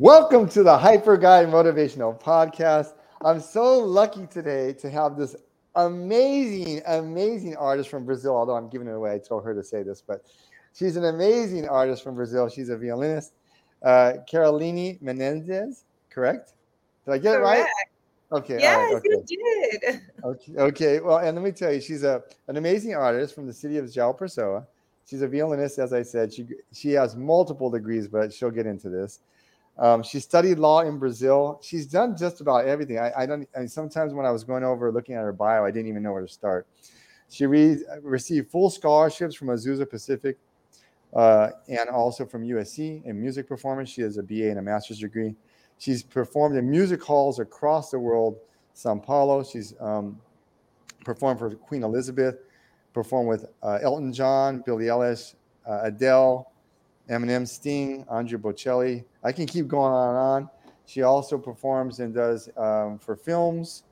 Welcome to the Hyper Guy Motivational Podcast. I'm so lucky today to have this amazing, amazing artist from Brazil. Although I'm giving it away, I told her to say this, but she's an amazing artist from Brazil. She's a violinist, uh, Karoline Menezes. Correct? Did I get correct. it right? Okay. Yes, right, okay. you did. Okay. Okay. Well, and let me tell you, she's a an amazing artist from the city of João Pessoa. She's a violinist, as I said. She she has multiple degrees, but she'll get into this. Um, she studied law in Brazil. She's done just about everything. I, I don't. I sometimes when I was going over looking at her bio, I didn't even know where to start. She re- received full scholarships from Azusa Pacific uh, and also from USC in music performance. She has a BA and a master's degree. She's performed in music halls across the world. Sao Paulo. She's um, performed for Queen Elizabeth. Performed with uh, Elton John, Billie Eilish, uh, Adele, Eminem, Sting, Andrea Bocelli. I can keep going on and on. She also performs and does um, for films.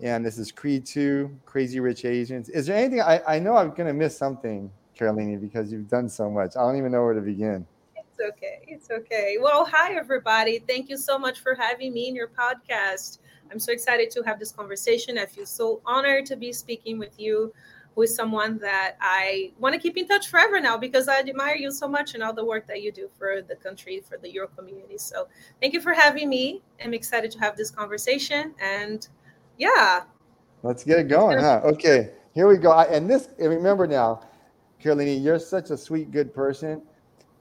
And this is Creed 2, Crazy Rich Asians. Is there anything I, I know I'm going to miss something, Karoline, because you've done so much. I don't even know where to begin. It's okay. It's okay. Well, hi, everybody. Thank you so much for having me in your podcast. I'm so excited to have this conversation. I feel so honored to be speaking with you with someone that I want to keep in touch forever now because I admire you so much and all the work that you do for the country, for the Euro community. So thank you for having me. I'm excited to have this conversation. And yeah. Let's get it going, huh? Okay, here we go. And this, and remember now, Karoline, you're such a sweet, good person.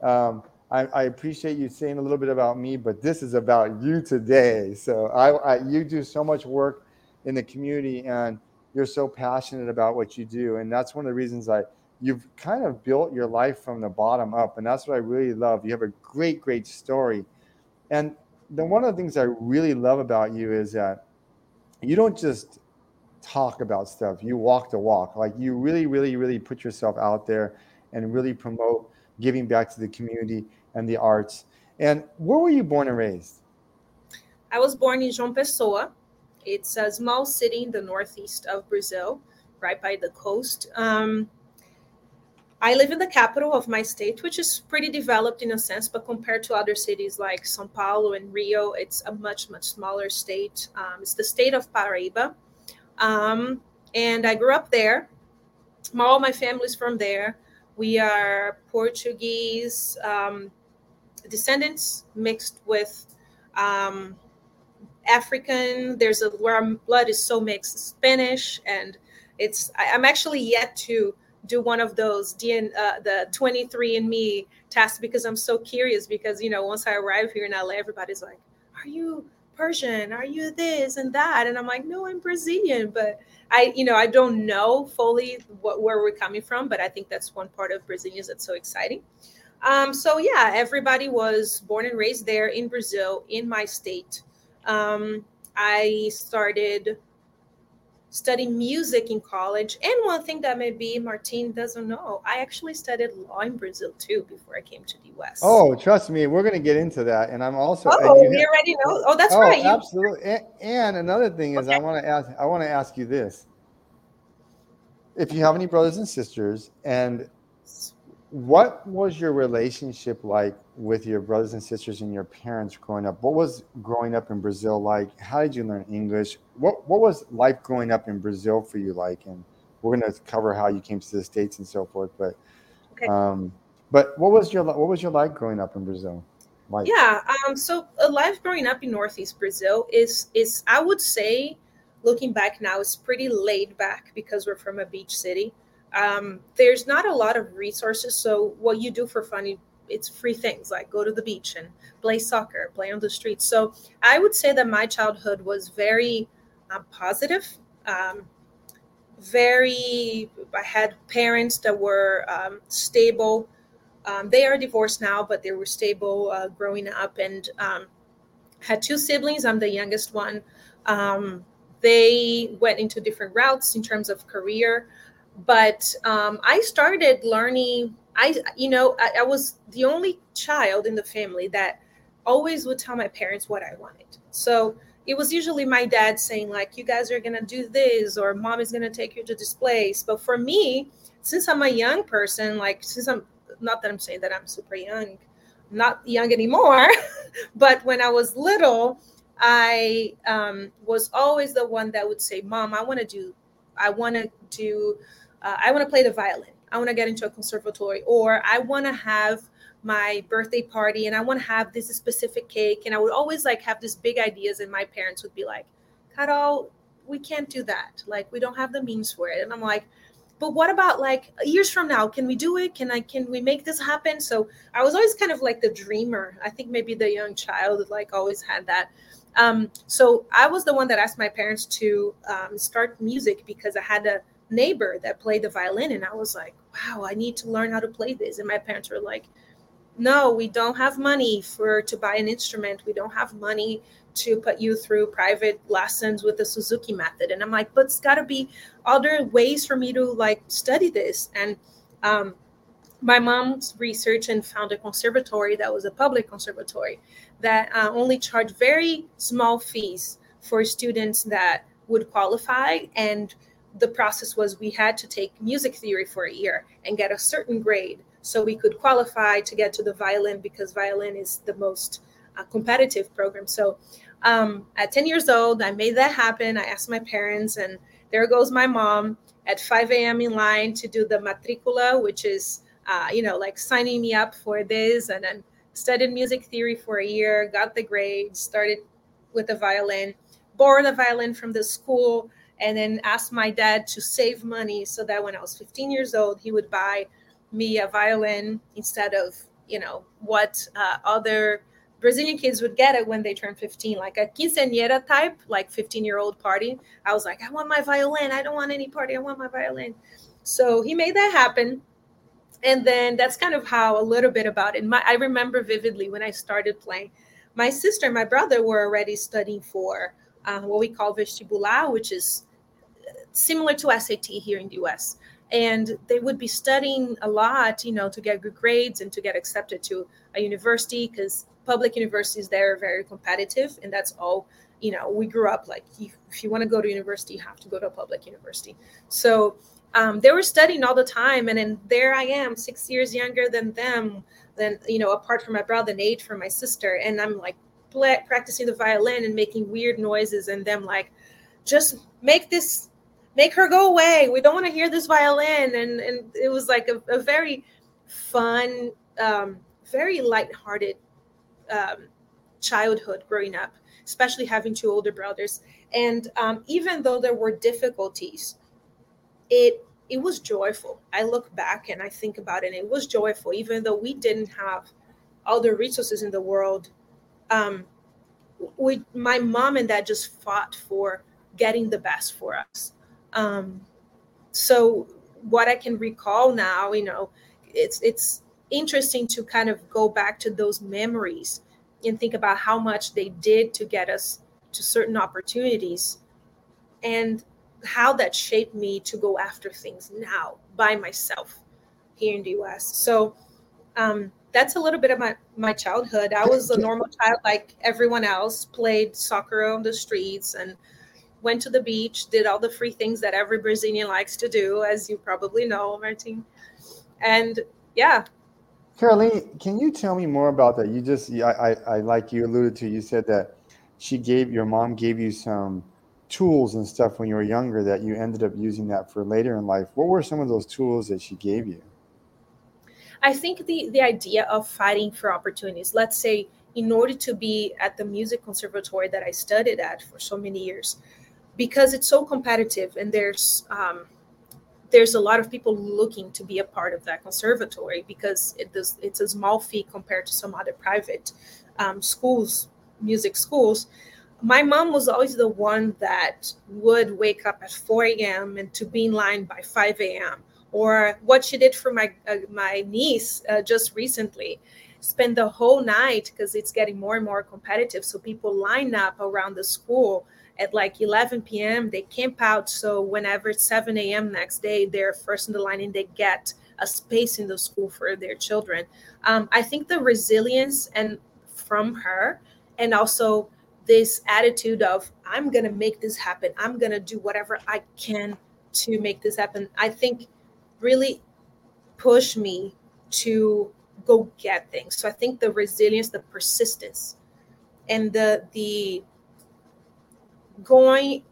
Um, I, I, appreciate you saying a little bit about me, but this is about you today. So I, I you do so much work in the community and you're so passionate about what you do and that's one of the reasons i you've kind of built your life from the bottom up and that's what i really love. You have a great great story. And then one of the things i really love about you is that you don't just talk about stuff you walk the walk. Like you really really really put yourself out there and really promote giving back to the community and the arts. And where were you born and raised? I was born in joão pessoa it's a small city in the northeast of Brazil, right by the coast. Um, I live in the capital of my state, which is pretty developed in a sense, but compared to other cities like Sao Paulo and Rio, it's a much, much smaller state. Um, it's the state of Paraíba. Um, and I grew up there. All my family's from there. We are Portuguese um, descendants mixed with um, African. There's a where our blood is so mixed, Spanish, and it's. I, am actually yet to do one of those DN, uh, the 23andMe tests because I'm so curious. Because you know, once I arrive here in LA, everybody's like, "Are you Persian? Are you this and that?" And I'm like, "No, I'm Brazilian." But I, you know, I don't know fully what where we're coming from, but I think that's one part of Brazilians that's so exciting. Um, so yeah, everybody was born and raised there in Brazil, in my state um, I started studying music in college. And one thing that maybe Martin doesn't know, I actually studied law in Brazil too before I came to the US. Oh, trust me, we're going to get into that. And I'm also. Oh, you, you already know. Oh, that's oh, right. Absolutely. And, and, another thing is, okay. I want to ask. I want to ask you this: If you have any brothers and sisters, and what was your relationship like with your brothers and sisters and your parents growing up? What was growing up in Brazil like? How did you learn English? What what was life growing up in Brazil for you like? And we're going to cover how you came to the states and so forth. But okay. um, but what was your what was your life growing up in Brazil? Like? Yeah, um, so a life growing up in Northeast Brazil is is I would say, looking back now, is pretty laid back because we're from a beach city um, there's not a lot of resources. So what you do for fun, it's free things like go to the beach and play soccer, play on the streets. So I would say that my childhood was very um, positive. Um, very, I had parents that were um, stable. Um, they are divorced now, but they were stable uh, growing up and um, had two siblings. I'm the youngest one. they went into different routes in terms of career but um, I started learning. I, you know, I, I, was the only child in the family that always would tell my parents what I wanted. So it was usually my dad saying, like, you guys are going to do this, or mom is going to take you to this place. But for me, since I'm a young person, like, since I'm not that I'm saying that I'm super young, not young anymore, but when I was little, I um, was always the one that would say, "Mom, I want to do, I want to do, uh, I want to play the violin. I want to get into a conservatory, or I want to have." my birthday party and I want to have this specific cake. And I would always like have these big ideas, and my parents would be like, Carol, we can't do that. Like, we don't have the means for it. And I'm like, but what about like years from now can we do it can i can we make this happen so i was always kind of like the dreamer i think maybe the young child like always had that um, so i was the one that asked my parents to um, start music because i had a neighbor that played the violin and i was like wow i need to learn how to play this and my parents were like no we don't have money for to buy an instrument we don't have money to put you through private lessons with the Suzuki method. And I'm like, but it's got to be other ways for me to like study this. And um, my mom's research and found a conservatory that was a public conservatory that uh, only charged very small fees for students that would qualify. And the process was we had to take music theory for a year and get a certain grade so we could qualify to get to the violin because violin is the most uh, competitive program. So um, at 10 years old, I made that happen. I asked my parents, and there goes my mom at 5 a.m. in line to do the matricula, which is, uh, you know, like signing me up for this. And then studied music theory for a year, got the grades, started with the violin, borrowed a violin from the school, and then asked my dad to save money so that when I was 15 years old, he would buy me a violin instead of, you know, what uh, other Brazilian kids would get it when they turn 15, like a quinceañera type, like 15 year old party. I was like, I want my violin. I don't want any party. I want my violin. So he made that happen. And then that's kind of how a little bit about it. My, I remember vividly when I started playing. My sister and my brother were already studying for uh, what we call vestibular, which is similar to SAT here in the US. And they would be studying a lot, you know, to get good grades and to get accepted to a university because public universities there are very competitive and that's all you know we grew up like if you want to go to university you have to go to a public university so um, they were studying all the time and then there i am six years younger than them then you know apart from my brother and eight from my sister and i'm like practicing the violin and making weird noises and them like just make this make her go away we don't want to hear this violin and and it was like a, a very fun um, very lighthearted um, childhood growing up, especially having two older brothers. And um, even though there were difficulties, it it was joyful. I look back and I think about it. it was joyful, even though we didn't have all the resources in the world. Um, we, my mom and dad just fought for getting the best for us. Um, so what I can recall now, you know, it's it's interesting to kind of go back to those memories and think about how much they did to get us to certain opportunities and how that shaped me to go after things now by myself here in the US. So um, that's a little bit of my, my childhood. I was a normal child like everyone else, played soccer on the streets and went to the beach, did all the free things that every Brazilian likes to do, as you probably know, Martin. And yeah, Karoline, can you tell me more about that? You just, I, I, I like you alluded to, you said that she gave, your mom gave you some tools and stuff when you were younger that you ended up using that for later in life. What were some of those tools that she gave you? I think the, the idea of fighting for opportunities, let's say, in order to be at the music conservatory that I studied at for so many years, because it's so competitive and there's um, there's a lot of people looking to be a part of that conservatory because it does, it's a small fee compared to some other private um, schools, music schools. My mom was always the one that would wake up at 4 a.m. and to be in line by 5 a.m. Or what she did for my uh, my niece uh, just recently, spend the whole night because it's getting more and more competitive. So people line up around the school at like 11 p.m. They camp out. So whenever it's 7 a.m. next day, they're first in the line and they get a space in the school for their children. Um, I think the resilience and from her, and also this attitude of I'm gonna make this happen. I'm gonna do whatever I can to make this happen. I think really push me to go get things. So I think the resilience, the persistence, and the the going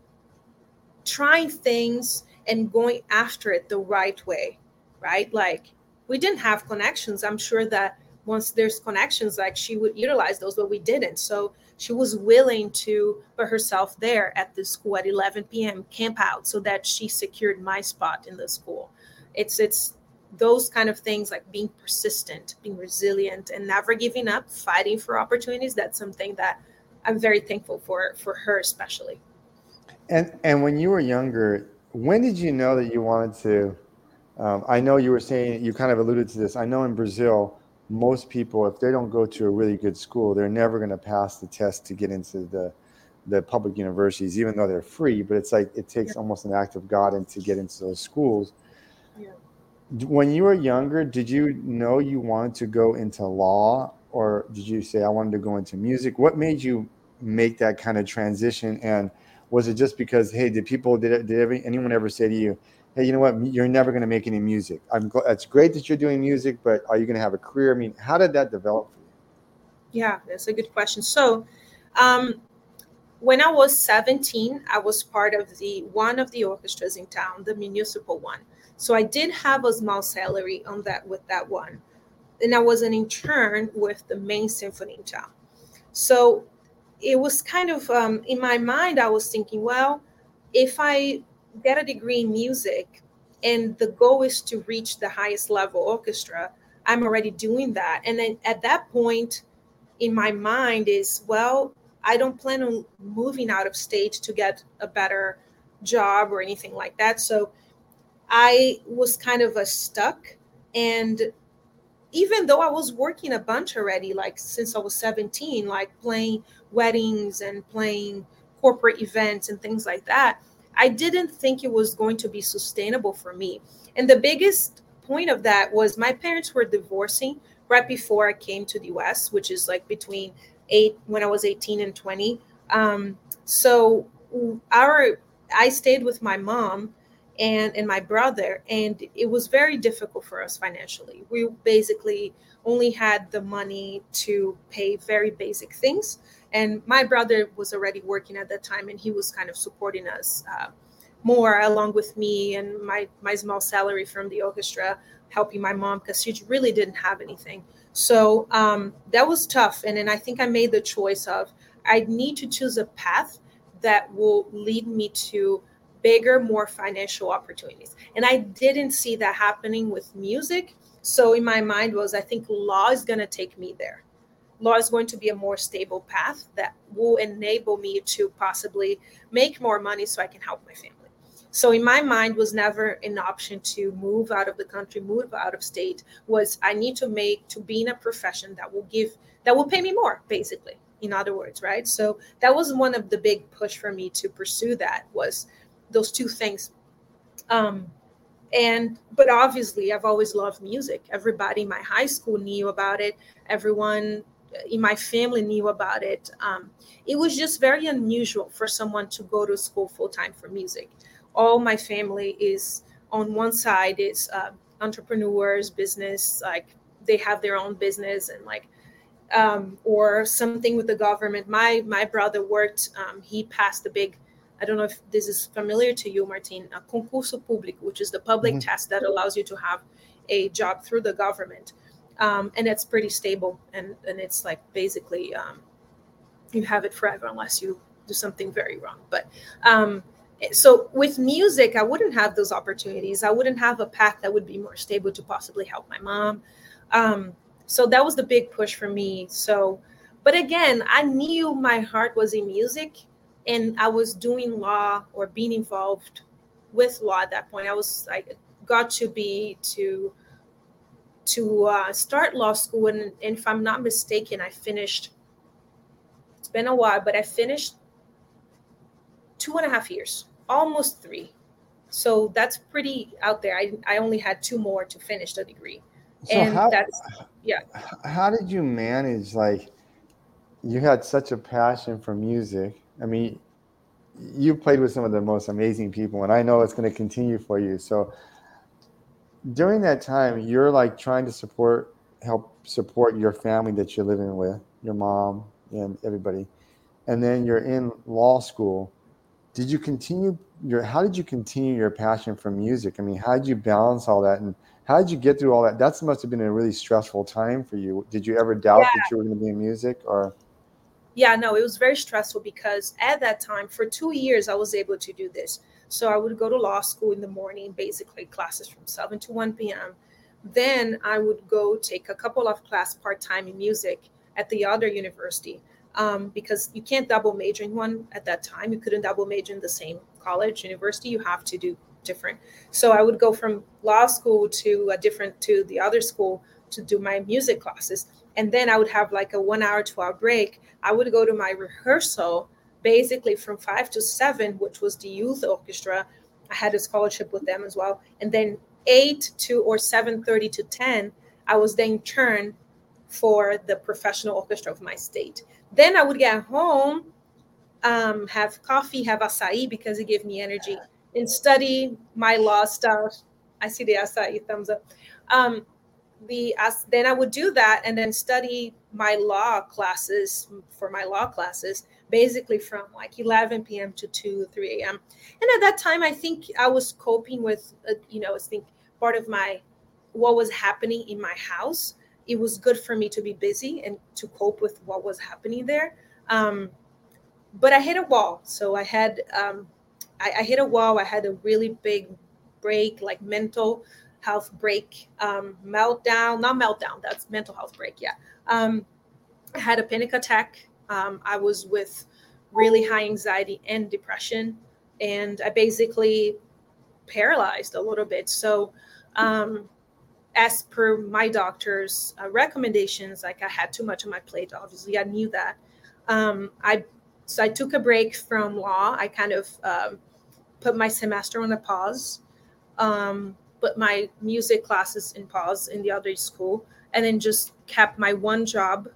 trying things and going after it the right way, right? Like we didn't have connections. I'm sure that once there's connections, like she would utilize those, but we didn't. So she was willing to put herself there at the school at 11 p.m. camp out so that she secured my spot in the school. It's it's those kind of things like being persistent, being resilient, and never giving up, fighting for opportunities. That's something that I'm very thankful for for her especially. And and when you were younger, when did you know that you wanted to? Um, I know you were saying you kind of alluded to this. I know in Brazil, most people, if they don't go to a really good school, they're never going to pass the test to get into the the public universities, even though they're free. But it's like it takes yeah. almost an act of God and to get into those schools. Yeah. When you were younger, did you know you wanted to go into law, or did you say I wanted to go into music? What made you make that kind of transition? And was it just because hey, did people did did anyone ever say to you? hey, you know what? You're never going to make any music. I'm. It's great that you're doing music, but are you going to have a career? I mean, how did that develop for you? Yeah, that's a good question. So, um, when I was 17, I was part of the one of the orchestras in town, the municipal one. So I did have a small salary on that with that one, and I was an intern with the main symphony in town. So it was kind of um, in my mind. I was thinking, well, if I get a degree in music and the goal is to reach the highest level orchestra i'm already doing that and then at that point in my mind is well i don't plan on moving out of state to get a better job or anything like that so i was kind of a stuck and even though i was working a bunch already like since i was 17 like playing weddings and playing corporate events and things like that I didn't think it was going to be sustainable for me. And the biggest point of that was my parents were divorcing right before I came to the US, which is like between eight when I was 18 and 20. Um, so our I stayed with my mom and and my brother and it was very difficult for us financially. We basically only had the money to pay very basic things and my brother was already working at that time and he was kind of supporting us uh, more along with me and my my small salary from the orchestra helping my mom because she really didn't have anything so um, that was tough and then i think i made the choice of i need to choose a path that will lead me to bigger more financial opportunities and i didn't see that happening with music so in my mind was i think law is going to take me there law is going to be a more stable path that will enable me to possibly make more money so I can help my family. So in my mind was never an option to move out of the country, move out of state. Was I need to make to be in a profession that will give that will pay me more, basically. In other words, right? So that was one of the big push for me to pursue that was those two things. Um, and but obviously I've always loved music. Everybody in my high school knew about it. Everyone in my family knew about it. Um, it was just very unusual for someone to go to school full time for music. All my family is on one side is uh, entrepreneurs, business, like they have their own business and like um, or something with the government. My my brother worked. Um, he passed the big. I don't know if this is familiar to you, Martin. A concurso público, which is the public mm-hmm. test that allows you to have a job through the government um, and it's pretty stable and and it's like basically um, you have it forever unless you do something very wrong but um, so with music i wouldn't have those opportunities i wouldn't have a path that would be more stable to possibly help my mom um, so that was the big push for me so but again i knew my heart was in music and i was doing law or being involved with law at that point i was like got to be to to uh, start law school. And, and if I'm not mistaken, I finished, it's been a while, but I finished two and a half years, almost three. So that's pretty out there. I, I only had two more to finish the degree. So and how, that's, yeah. How did you manage? Like, you had such a passion for music. I mean, you played with some of the most amazing people, and I know it's going to continue for you. So, during that time, you're like trying to support help support your family that you're living with, your mom and everybody. And then you're in law school. Did you continue your how did you continue your passion for music? I mean, how did you balance all that and how did you get through all that? That must have been a really stressful time for you. Did you ever doubt yeah. that you were going to be in music or yeah, no, it was very stressful because at that time, for two years, I was able to do this. So I would go to law school in the morning, basically classes from 7 to 1 p.m. Then I would go take a couple of class part time in music at the other university um, because you can't double major in one at that time. You couldn't double major in the same college, university. You have to do different. So I would go from law school to a different to the other school to do my music classes and then I would have like a one hour, two hour break. I would go to my rehearsal basically from five to seven, which was the youth orchestra. I had a scholarship with them as well. And then eight to or seven thirty to ten, I was then turned for the professional orchestra of my state. Then I would get home, um, have coffee, have acai because it gave me energy, and study my law stuff. I see the acai thumbs up. Um, the as then I would do that and then study my law classes for my law classes basically from like 11 p.m. to 2 3 a.m. and at that time I think I was coping with uh, you know I think part of my what was happening in my house it was good for me to be busy and to cope with what was happening there um, but I hit a wall so I had um, I, I hit a wall I had a really big break like mental health break, um, meltdown, not meltdown, that's mental health break. Yeah. Um, I had a panic attack. Um, I was with really high anxiety and depression, and I basically paralyzed a little bit. So, um, as per my doctor's uh, recommendations, like I had too much on my plate. Obviously, I knew that. Um, I so I took a break from law. I kind of um, put my semester on a pause. Um, put my music classes in pause in the other school and then just kept my one job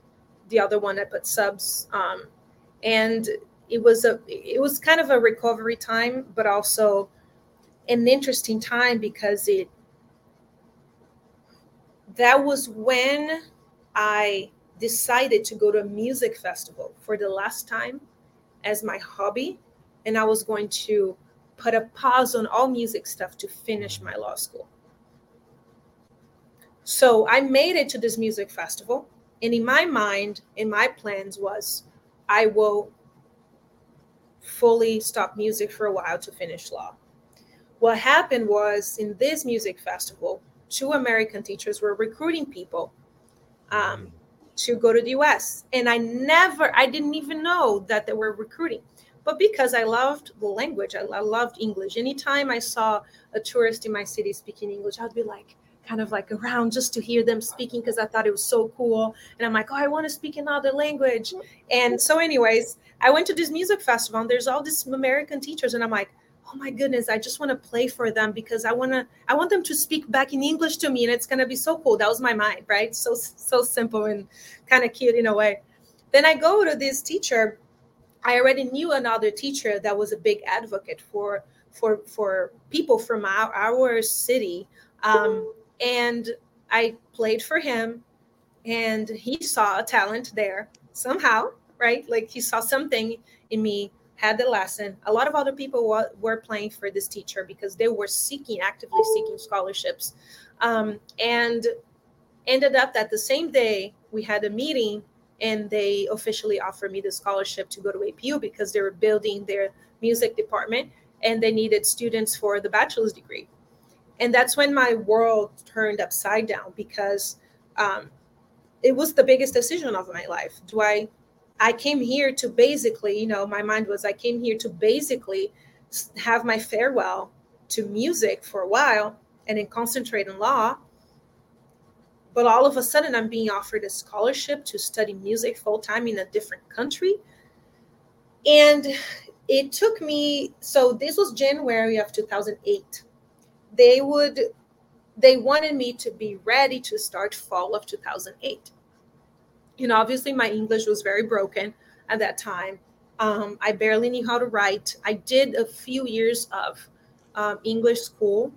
the other one i put subs um, and it was a it was kind of a recovery time but also an interesting time because it that was when i decided to go to a music festival for the last time as my hobby and i was going to put a pause on all music stuff to finish my law school. So I made it to this music festival. And in my mind, in my plans was I will fully stop music for a while to finish law. What happened was in this music festival, two American teachers were recruiting people um, to go to the US. And I never, I didn't even know that they were recruiting but because I loved the language, I, I loved English. Anytime I saw a tourist in my city speaking English, I'd be like, kind of like around just to hear them speaking because I thought it was so cool. And I'm like, oh, I want to speak another language. And so, anyways, I went to this music festival and there's all these American teachers, and I'm like, oh my goodness, I just want to play for them because I want to, I want them to speak back in English to me, and it's gonna be so cool. That was my mind, right? So so simple and kind of cute in a way. Then I go to this teacher I already knew another teacher that was a big advocate for for for people from our, our city, um, and I played for him, and he saw a talent there somehow, right? Like he saw something in me, had the lesson. A lot of other people were, were playing for this teacher because they were seeking actively seeking scholarships, um, and ended up that the same day we had a meeting and they officially offered me the scholarship to go to APU because they were building their music department and they needed students for the bachelor's degree. And that's when my world turned upside down because um, it was the biggest decision of my life. Do I? I came here to basically, you know, my mind was I came here to basically have my farewell to music for a while and then concentrate on law but all of a sudden i'm being offered a scholarship to study music full time in a different country. And it took me so this was january of 2008 they would they wanted me to be ready to start fall of 2008 and obviously my english was very broken at that time. Um, i barely knew how to write. I did a few years of um, english school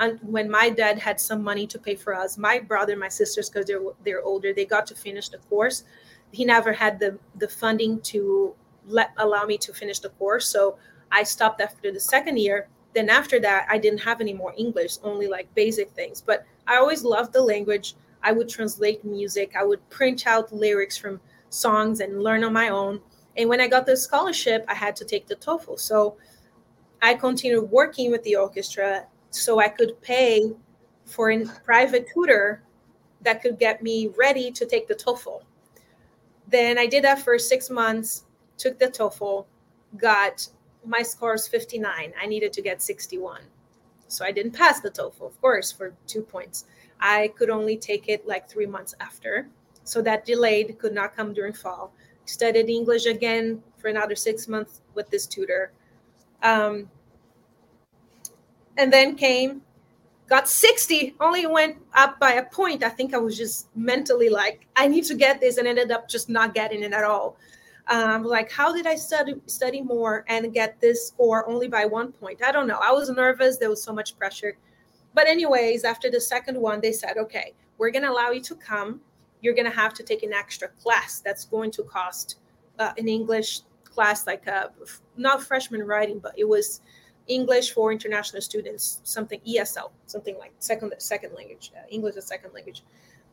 and when my dad had some money to pay for us my brother my sisters because they're they're older they got to finish the course. He never had the the funding to let allow me to finish the course so i stopped after the second year. Then after that i didn't have any more english only like basic things. But i always loved the language. I would translate music. I would print out lyrics from songs and learn on my own. And when i got the scholarship i had to take the toefl. So i continued working with the orchestra so I could pay for a private tutor that could get me ready to take the TOEFL. Then I did that for six months, took the TOEFL, got my scores 59. I needed to get 61. So I didn't pass the TOEFL, of course, for two points. I could only take it like three months after. So that delayed, could not come during fall. Studied English again for another six months with this tutor. Um, and then came got 60 only went up by a point. I think i was just mentally like i need to get this and ended up just not getting it at all. Um, like how did i study study more and get this score only by one point? I don't know. I was nervous. There was so much pressure. But anyways after the second one they said okay we're going to allow you to come. You're going to have to take an extra class that's going to cost uh, an english class like a not freshman writing but it was English for international students, something ESL, something like second second language, uh, English as second language,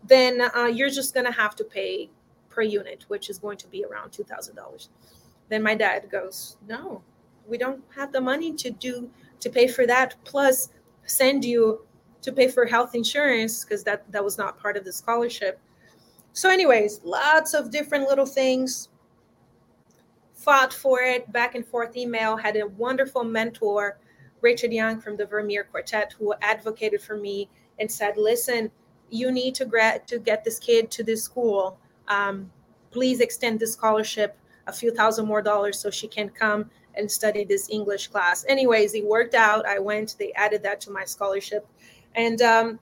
then uh, you're just gonna have to pay per unit, which is going to be around two thousand dollars. Then my dad goes, "No, we don't have the money to do to pay for that. Plus, send you to pay for health insurance because that that was not part of the scholarship." So, anyways, lots of different little things fought for it back and forth email, had a wonderful mentor, Richard Young from the Vermeer Quartet, who advocated for me and said, listen, you need to, grad- to get this kid to this school. Um, please extend the scholarship a few thousand more dollars so she can come and study this English class. Anyways, it worked out. I went, they added that to my scholarship. And um,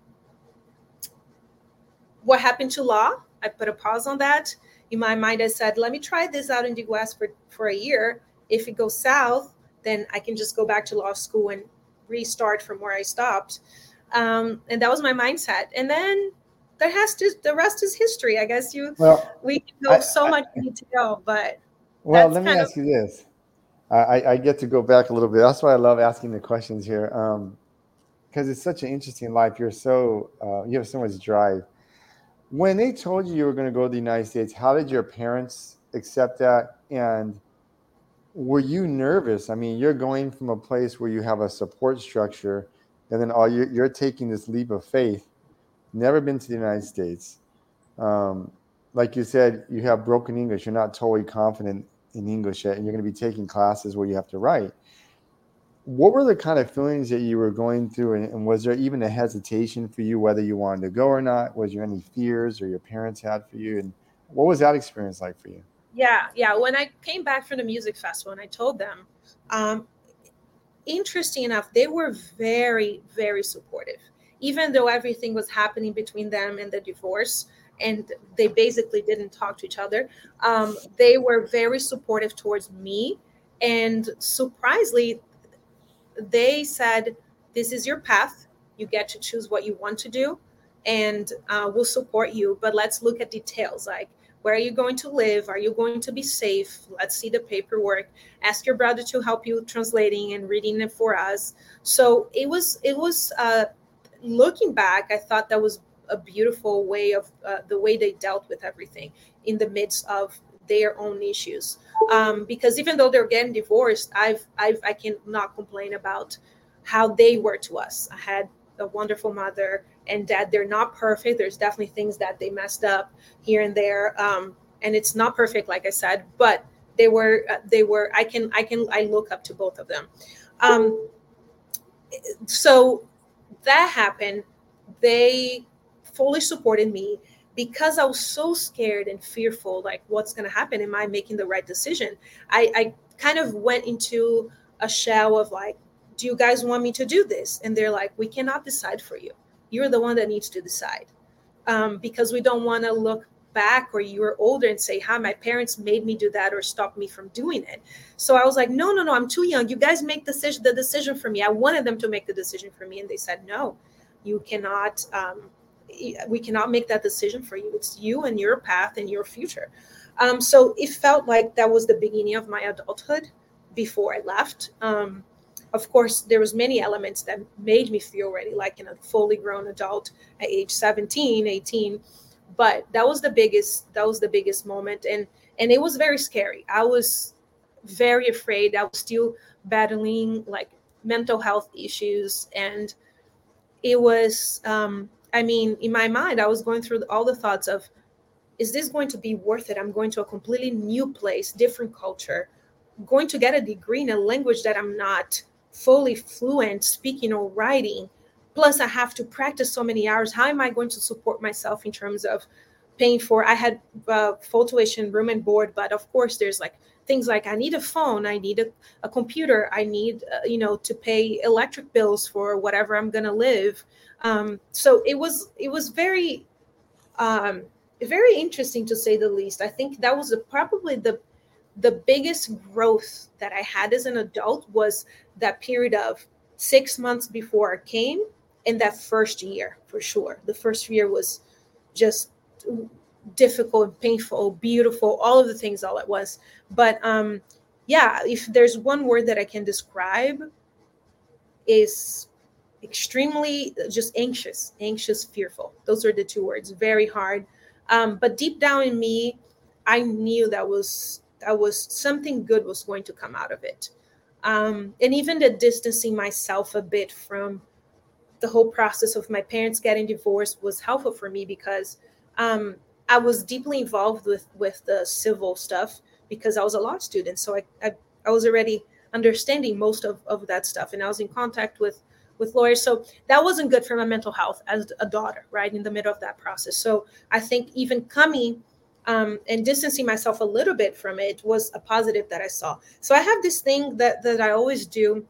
what happened to law? I put a pause on that in my mind, I said, let me try this out in the US for, for a year. If it goes south, then I can just go back to law school and restart from where I stopped. Um, and that was my mindset. And then there has to the rest is history. I guess you well, we know I, so I, much I, detail, but well, let me ask of, you this. I, I get to go back a little bit. That's why I love asking the questions here, because um, it's such an interesting life. You're so uh, you have so much drive when they told you you were going to go to the United States, how did your parents accept that? And were you nervous? I mean, you're going from a place where you have a support structure, and then all you're, you're taking this leap of faith. Never been to the United States. Um, like you said, you have broken English. You're not totally confident in English yet, and you're going to be taking classes where you have to write what were the kind of feelings that you were going through and, and, was there even a hesitation for you whether you wanted to go or not? Was there any fears or your parents had for you? And what was that experience like for you? Yeah yeah. When i came back from the music festival and i told them um, interesting enough they were very very supportive. Even though everything was happening between them and the divorce and they basically didn't talk to each other um, they were very supportive towards me. And surprisingly they said, This is your path. You get to choose what you want to do, and uh, we'll support you. But let's look at details like, where are you going to live? Are you going to be safe? Let's see the paperwork. Ask your brother to help you translating and reading it for us. So it was, it was, uh, looking back, I thought that was a beautiful way of uh, the way they dealt with everything in the midst of their own issues. Um, because even though they're getting divorced i've i've i cannot complain about how they were to us. I had a wonderful mother and dad. They're not perfect. There's definitely things that they messed up here and there um, and it's not perfect like i said but they were uh, they were i can i can i look up to both of them. Um, so that happened. They fully supported me because I was so scared and fearful, like what's going to happen? Am I making the right decision? I, I kind of went into a shell of like, do you guys want me to do this? And they're like, we cannot decide for you. You're the one that needs to decide um, because we don't want to look back or you're older and say, Hi, my parents made me do that or stopped me from doing it. So I was like, No, no, no, I'm too young. You guys make decision the decision for me. I wanted them to make the decision for me. And they said, No, you cannot um, we cannot make that decision for you. It's you and your path and your future. Um, so it felt like that was the beginning of my adulthood before I left. Um, of course, there was many elements that made me feel ready, like in a fully grown adult at age 17, 18. But that was the biggest, that was the biggest moment. And and it was very scary. I was very afraid. I was still battling like mental health issues. And it was um, I mean, in my mind, I was going through all the thoughts of, is this going to be worth it? I'm going to a completely new place, different culture, going to get a degree in a language that I'm not fully fluent speaking or writing. Plus, I have to practice so many hours. How am I going to support myself in terms of paying for? I had uh, full tuition, room and board, but of course, there's like things like I need a phone, I need a, a computer, I need, uh, you know, to pay electric bills for whatever I'm going to live. Um, so it was it was very um, very interesting to say the least. I think that was probably the the biggest growth that I had as an adult was that period of six months before I came and that first year for sure. The first year was just difficult and painful, beautiful, all of the things all at once. But um, yeah, if there's one word that I can describe is extremely just anxious, anxious, fearful. Those are the two words. Very hard. Um, but deep down in me, I knew that was that was something good was going to come out of it. Um, and even the distancing myself a bit from the whole process of my parents getting divorced was helpful for me because um, I was deeply involved with with the civil stuff because I was a law student. So I, I, I was already understanding most of, of that stuff. And I was in contact with with lawyers. So that wasn't good for my mental health as a daughter, right in the middle of that process. So I think even coming um, and distancing myself a little bit from it was a positive that I saw. So I have this thing that that I always do.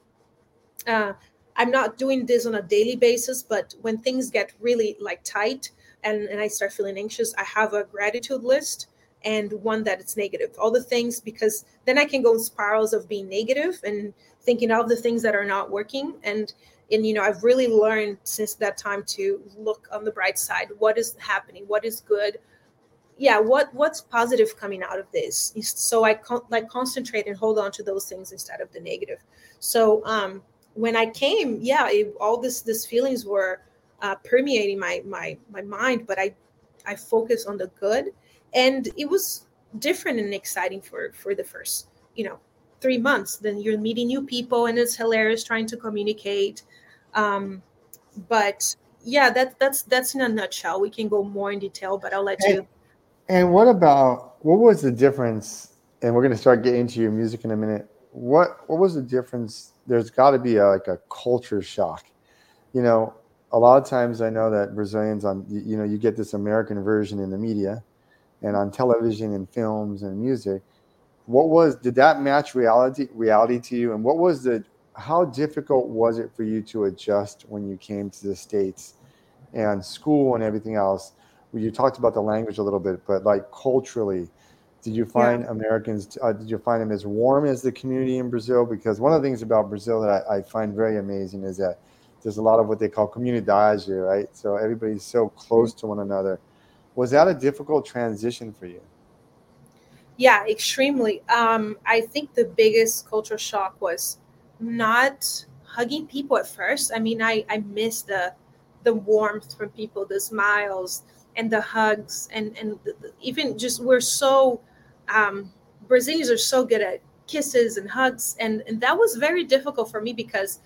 Uh, I'm not doing this on a daily basis, but when things get really like tight and, and I start feeling anxious, I have a gratitude list and one that it's negative. All the things because then I can go in spirals of being negative and thinking of the things that are not working. And and you know i've really learned since that time to look on the bright side. What is happening? What is good? Yeah what what's positive coming out of this? So i con- like concentrate and hold on to those things instead of the negative. So um when i came yeah it, all this this feelings were uh, permeating my my my mind but i i focused on the good and it was different and exciting for for the first you know three months. Then you're meeting new people and it's hilarious trying to communicate um, but yeah, that, that's that's in a nutshell. We can go more in detail, but I'll let and, you. And what about what was the difference? And we're going to start getting into your music in a minute. What what was the difference? There's got to be a, like a culture shock. You know, a lot of times I know that Brazilians on you know you get this American version in the media, and on television and films and music. What was did that match reality reality to you? And what was the how difficult was it for you to adjust when you came to the states and school and everything else? Well, you talked about the language a little bit but like culturally did you find yeah. americans uh, did you find them as warm as the community in brazil? Because one of the things about brazil that I, I find very amazing is that there's a lot of what they call comunidade right? So everybody's so close to one another. Was that a difficult transition for you? Yeah extremely. Um, i think the biggest cultural shock was not hugging people at first. I mean, I I miss the the warmth from people, the smiles and the hugs, and and even just we're so um, Brazilians are so good at kisses and hugs, and and that was very difficult for me because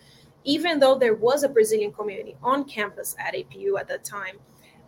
even though there was a Brazilian community on campus at APU at that time,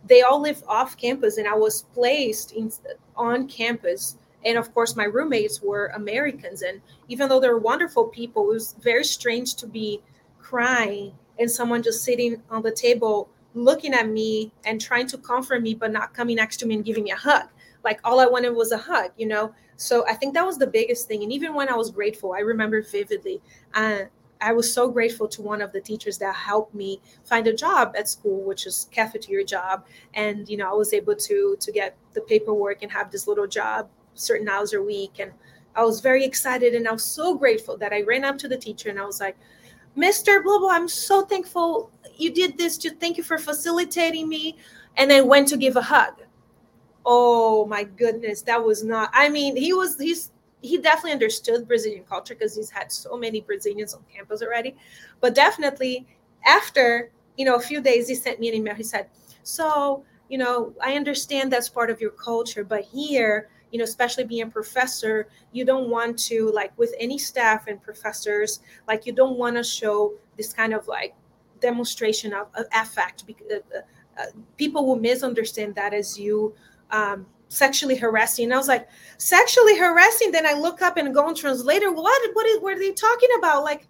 they all lived off campus, and I was placed in, on campus and of course my roommates were americans and even though they were wonderful people it was very strange to be crying and someone just sitting on the table looking at me and trying to comfort me but not coming next to me and giving me a hug. Like all i wanted was a hug you know? So i think that was the biggest thing. And even when i was grateful i remember vividly uh, I was so grateful to one of the teachers that helped me find a job at school, which is cafeteria job. And you know, I was able to to get the paperwork and have this little job certain hours a week. And I was very excited and I was so grateful that I ran up to the teacher and I was like, Mr. Blah blah, I'm so thankful you did this. To thank you for facilitating me. And then went to give a hug. Oh my goodness, that was not. I mean, he was he's he definitely understood Brazilian culture because he's had so many Brazilians on campus already. But definitely after, you know, a few days, he sent me an email. He said, So, you know, I understand that's part of your culture, but here, you know, especially being a professor, you don't want to, like with any staff and professors, like you don't want to show this kind of like demonstration of, of affect. Because, uh, uh, people will misunderstand that as you um, sexually harassing. And I was like, sexually harassing. Then I look up and go on translator. What what is what are they talking about? Like,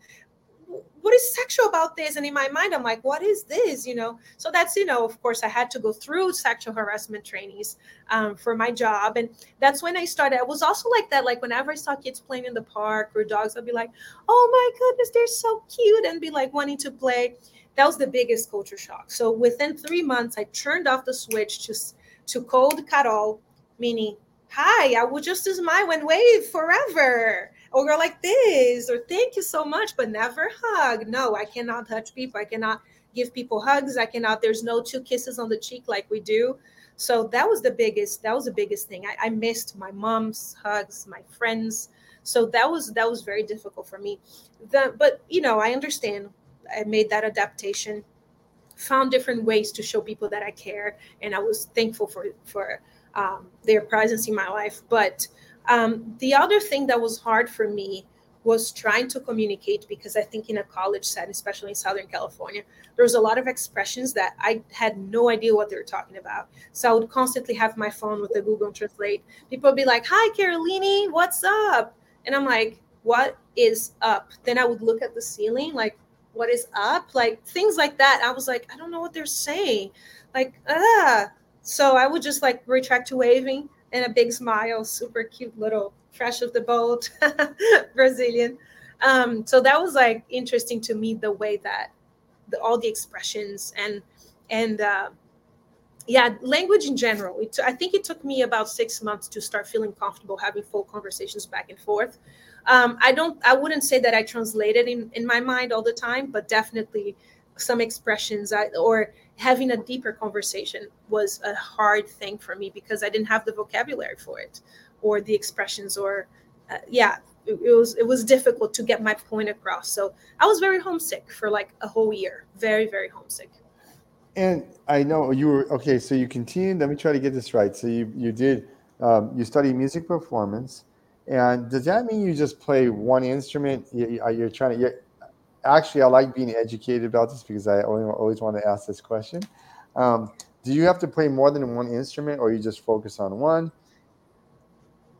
what is sexual about this? And in my mind, I'm like, what is this? You know, so that's you know, of course, I had to go through sexual harassment trainings um, for my job, and that's when I started. I was also like that. Like whenever I saw kids playing in the park or dogs, I'd be like, oh my goodness, they're so cute, and be like wanting to play. That was the biggest culture shock. So within three months, I turned off the switch to to cold Carol meaning, hi, I will just smile and wave forever. Or go like this, or thank you so much, but never hug. No, I cannot touch people. I cannot give people hugs. I cannot, there's no two kisses on the cheek like we do. So that was the biggest, that was the biggest thing. I, I missed my mom's hugs, my friends. So that was that was very difficult for me. The, but you know, I understand. I made that adaptation, found different ways to show people that I care, and I was thankful for for um, their presence in my life. But um, the other thing that was hard for me was trying to communicate because I think in a college setting, especially in Southern California, there was a lot of expressions that I had no idea what they were talking about. So I would constantly have my phone with the Google Translate. People would be like, "Hi, Carolini, what's up?" And I'm like, "What is up?" Then I would look at the ceiling, like, "What is up?" Like things like that. I was like, "I don't know what they're saying." Like, ah, so I would just like retract to waving and a big smile, super cute little fresh of the boat Brazilian. Um, so that was like interesting to me the way that the, all the expressions and and uh, yeah, language in general. It, I think it took me about six months to start feeling comfortable having full conversations back and forth. Um, I don't, I wouldn't say that I translated in in my mind all the time, but definitely some expressions I, or having a deeper conversation was a hard thing for me because I didn't have the vocabulary for it or the expressions or uh, yeah it, it, was it was difficult to get my point across. So I was very homesick for like a whole year very very homesick. And I know you were okay so you continued let me try to get this right. So you you did um, you studied music performance and does that mean you just play one instrument? You, are trying to actually, I like being educated about this because I always want to ask this question. Um, do you have to play more than one instrument or you just focus on one?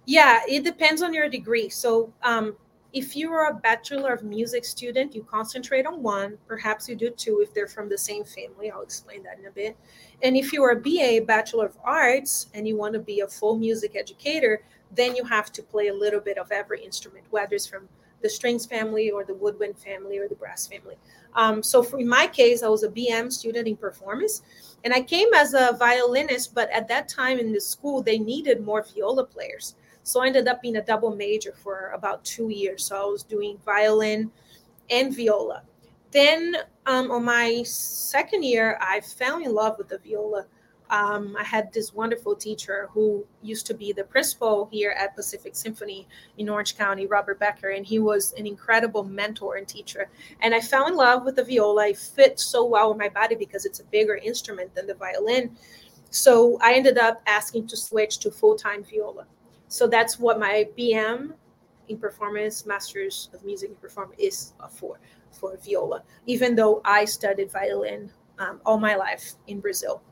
Yeah, it depends on your degree. So, um, if you are a Bachelor of Music student, you concentrate on one. Perhaps you do two if they're from the same family. I'll explain that in a bit. And if you are a BA, Bachelor of Arts, and you want to be a full music educator, then you have to play a little bit of every instrument, whether it's from the strings family or the woodwind family or the brass family. Um, so for in my case, I was a BM student in performance, and I came as a violinist. But at that time in the school, they needed more viola players, so I ended up being a double major for about two years. So I was doing violin and viola. Then um, on my second year, I fell in love with the viola um, I had this wonderful teacher who used to be the principal here at Pacific Symphony in Orange County, Robert Becker, and he was an incredible mentor and teacher. And I fell in love with the viola. It fit so well with my body because it's a bigger instrument than the violin. So I ended up asking to switch to full time viola. So that's what my BM in performance, Masters of Music in Performance, is for for viola. Even though I studied violin um, all my life in Brazil.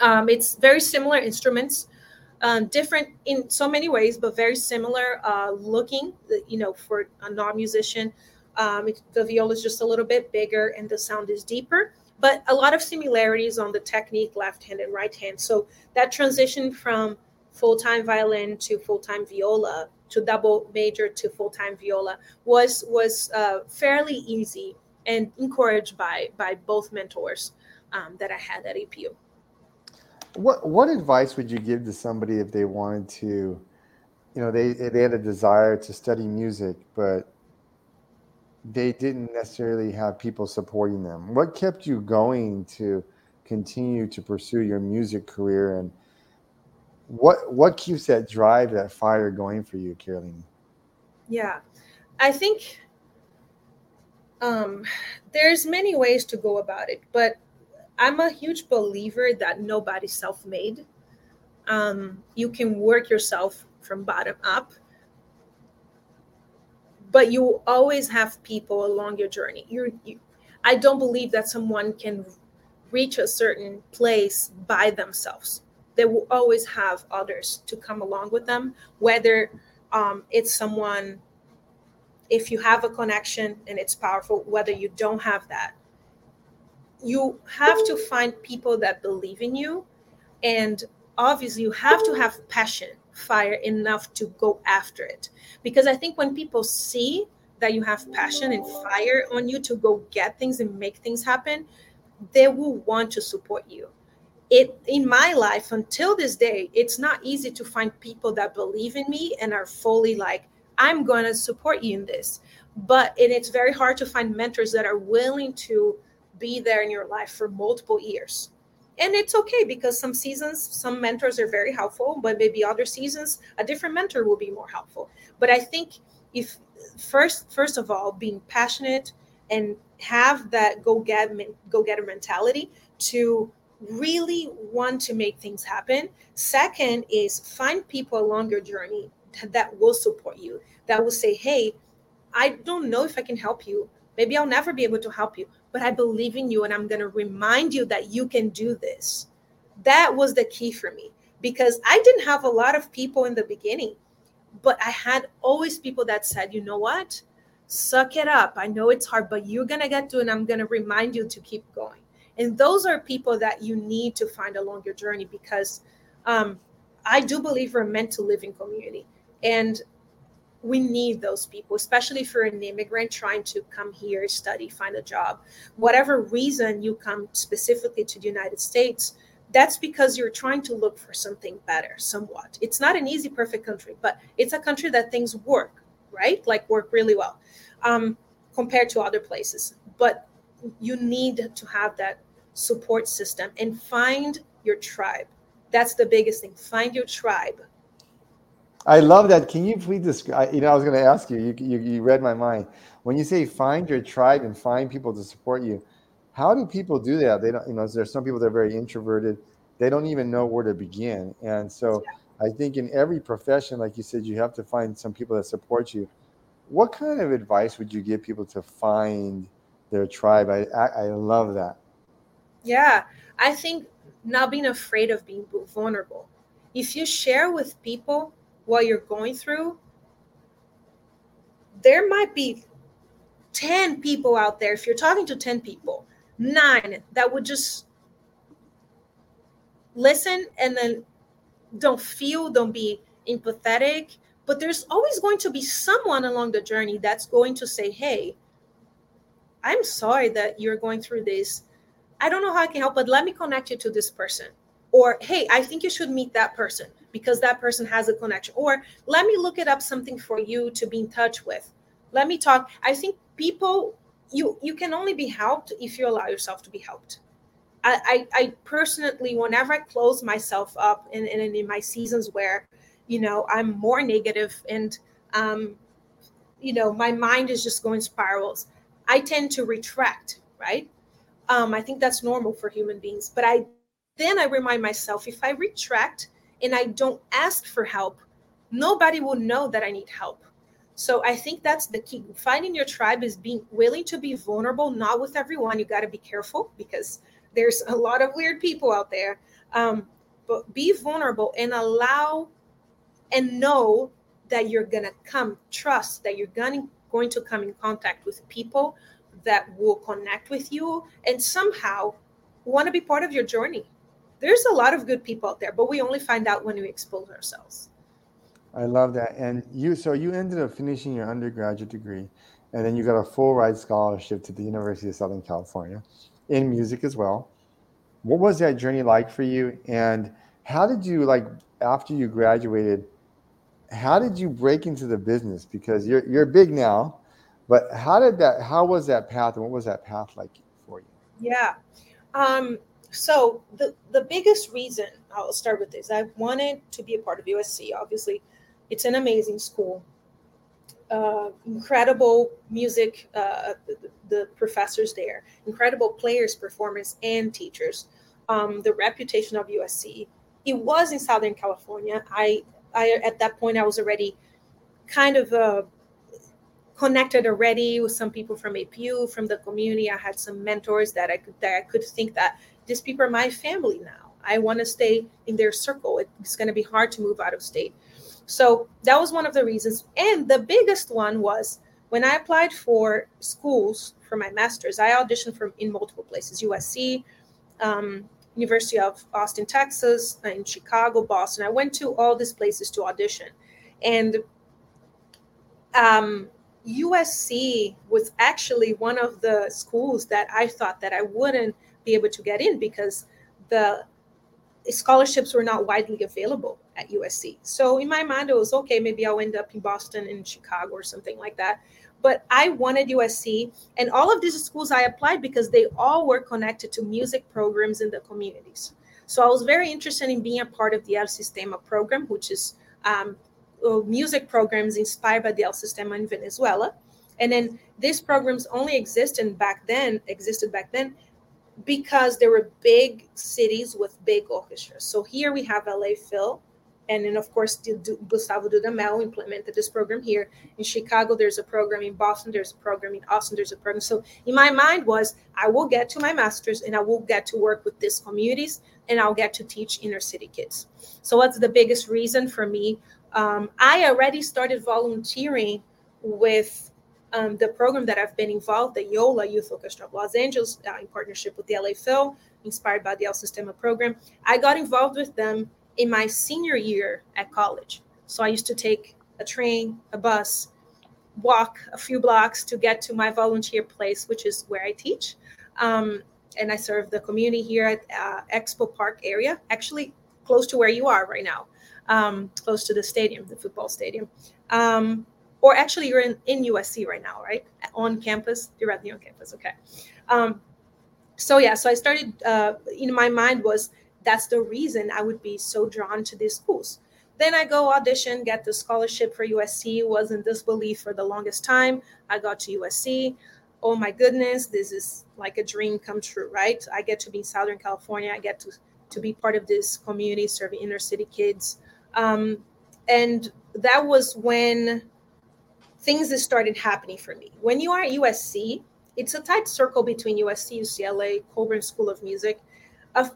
Um, it's very similar instruments, um, different in so many ways, but very similar uh, looking. You know, for a non-musician, um, the viola is just a little bit bigger and the sound is deeper. But a lot of similarities on the technique, left hand and right hand. So that transition from full-time violin to full-time viola to double major to full-time viola was was uh, fairly easy and encouraged by by both mentors um, that I had at APU. What what advice would you give to somebody if they wanted to, you know, they they had a desire to study music, but they didn't necessarily have people supporting them. What kept you going to continue to pursue your music career and what what keeps that drive, that fire going for you, Karoline? Yeah. I think um, there's many ways to go about it, but I'm a huge believer that nobody's self-made. Um, you can work yourself from bottom up, but you always have people along your journey. You're, you, I don't believe that someone can reach a certain place by themselves. They will always have others to come along with them, whether um, it's someone, if you have a connection and it's powerful, whether you don't have that. You have to find people that believe in you. And obviously, you have to have passion fire enough to go after it. Because I think when people see that you have passion and fire on you to go get things and make things happen, they will want to support you. It in my life until this day, it's not easy to find people that believe in me and are fully like, I'm going to support you in this. But and it's very hard to find mentors that are willing to be there in your life for multiple years. And it's okay because some seasons some mentors are very helpful but maybe other seasons a different mentor will be more helpful. But i think if first first of all being passionate and have that go get go getter mentality to really want to make things happen. Second is find people along your journey that will support you that will say hey i don't know if i can help you. Maybe i'll never be able to help you but I believe in you and I'm going to remind you that you can do this. That was the key for me because I didn't have a lot of people in the beginning, but I had always people that said, you know what? Suck it up. I know it's hard, but you're going to get to and I'm going to remind you to keep going. And those are people that you need to find along your journey because um, I do believe we're meant to live in community. And we need those people, especially for an immigrant trying to come here, study, find a job. Whatever reason you come specifically to the United States, that's because you're trying to look for something better, somewhat. It's not an easy, perfect country, but it's a country that things work, right? Like work really well um, compared to other places. But you need to have that support system and find your tribe. That's the biggest thing. Find your tribe I love that. Can you please describe? You know, I was going to ask you, you, you. You read my mind. When you say find your tribe and find people to support you, how do people do that? They don't. You know, there's some people that are very introverted. They don't even know where to begin. And so, I think in every profession, like you said, you have to find some people that support you. What kind of advice would you give people to find their tribe? I I, I love that. Yeah, I think not being afraid of being vulnerable. If you share with people what you're going through, there might be 10 people out there. If you're talking to 10 people, nine that would just listen and then don't feel, don't be empathetic. But there's always going to be someone along the journey that's going to say, Hey, I'm sorry that you're going through this. I don't know how I can help, but let me connect you to this person. Or, Hey, I think you should meet that person because that person has a connection. Or let me look it up something for you to be in touch with. Let me talk. I think people you you can only be helped if you allow yourself to be helped. I, I, I personally, whenever I close myself up in, in, in my seasons where, you know, I'm more negative and, um, you know, my mind is just going spirals, I tend to retract, right? Um, I think that's normal for human beings. But I then I remind myself if I retract, and I don't ask for help, nobody will know that I need help. So I think that's the key. Finding your tribe is being willing to be vulnerable, not with everyone. You got to be careful because there's a lot of weird people out there. Um, but be vulnerable and allow and know that you're going to come, trust that you're gonna, going to come in contact with people that will connect with you and somehow want to be part of your journey there's a lot of good people out there, but we only find out when we expose ourselves. I love that. And you, so you ended up finishing your undergraduate degree, and then you got a full ride scholarship to the University of Southern California in music as well. What was that journey like for you? And how did you like after you graduated? How did you break into the business? Because you're you're big now, but how did that? How was that path, and what was that path like for you? Yeah. Um, so the the biggest reason I'll start with this, I wanted to be a part of USC. Obviously, it's an amazing school. Uh, incredible music, uh, the, the, professors there, incredible players, performers, and teachers. Um, the reputation of USC. It was in Southern California. I, I at that point I was already kind of uh, connected already with some people from APU, from the community. I had some mentors that I could that I could think that these people are my family now. I want to stay in their circle. It's going to be hard to move out of state. So that was one of the reasons. And the biggest one was when I applied for schools for my master's, I auditioned from in multiple places USC, um, University of Austin, Texas, in Chicago, Boston. I went to all these places to audition. And um, USC was actually one of the schools that I thought that I wouldn't be able to get in because the scholarships were not widely available at USC. So in my mind, it was okay, maybe I'll end up in Boston, in Chicago, or something like that. But I wanted USC, and all of these schools I applied because they all were connected to music programs in the communities. So I was very interested in being a part of the El Sistema program, which is um, uh, music programs inspired by the El Sistema in Venezuela. And then these programs only existed back then, existed back then because there were big cities with big orchestras. So here we have LA Phil, and then of course Gustavo Dudamel implemented this program here. In Chicago, there's a program. In Boston, there's a program. In Austin, there's a program. So in my mind was, I will get to my master's and I will get to work with these communities and I'll get to teach inner city kids. So what's the biggest reason for me? Um, I already started volunteering with um, the program that I've been involved, the YOLA Youth Orchestra of Los Angeles, uh, in partnership with the LA Phil, inspired by the El Sistema program. I got involved with them in my senior year at college. So I used to take a train, a bus, walk a few blocks to get to my volunteer place, which is where I teach. Um, and I serve the community here at uh, Expo Park area, actually close to where you are right now, um, close to the stadium, the football stadium. Um, or actually you're in, in USC right now, right? On campus, directly on campus. Okay. Um, so yeah, so I started, uh, in my mind was that's the reason I would be so drawn to these schools. Then I go audition, get the scholarship for USC. Was in disbelief for the longest time. I got to USC. Oh my goodness, this is like a dream come true, right? I get to be in Southern California. I get to to be part of this community serving inner city kids. Um, and that was when things that started happening for me. When you are at USC, it's a tight circle between USC, UCLA, Colburn School of Music. Uh,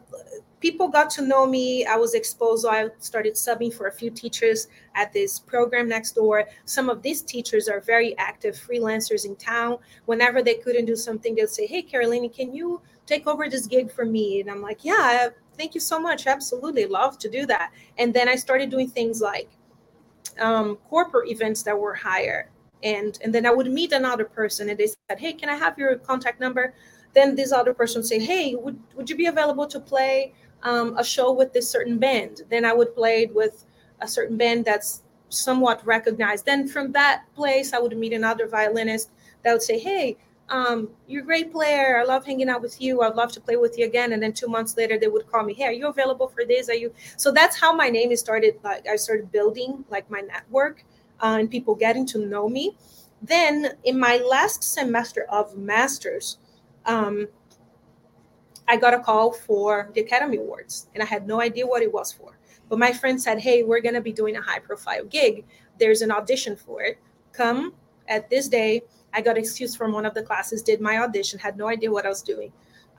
people got to know me. I was exposed. So I started subbing for a few teachers at this program next door. Some of these teachers are very active freelancers in town. Whenever they couldn't do something, they'd say, Hey, Carolina, can you take over this gig for me? And I'm like, Yeah, thank you so much. Absolutely love to do that. And then I started doing things like um, corporate events that were higher and and then i would meet another person and they said hey can i have your contact number? Then this other person say hey would, would you be available to play um, a show with this certain band? Then i would play it with a certain band that's somewhat recognized. Then from that place i would meet another violinist that would say hey um, you're a great player. I love hanging out with you. I'd love to play with you again. And then two months later, they would call me, Hey, are you available for this? Are you? So that's how my name is started. Like I started building like my network uh, and people getting to know me. Then in my last semester of master's, um, I got a call for the Academy Awards, and I had no idea what it was for. But my friend said, Hey, we're going to be doing a high profile gig. There's an audition for it. Come at this day. I got excused from one of the classes, did my audition, had no idea what I was doing.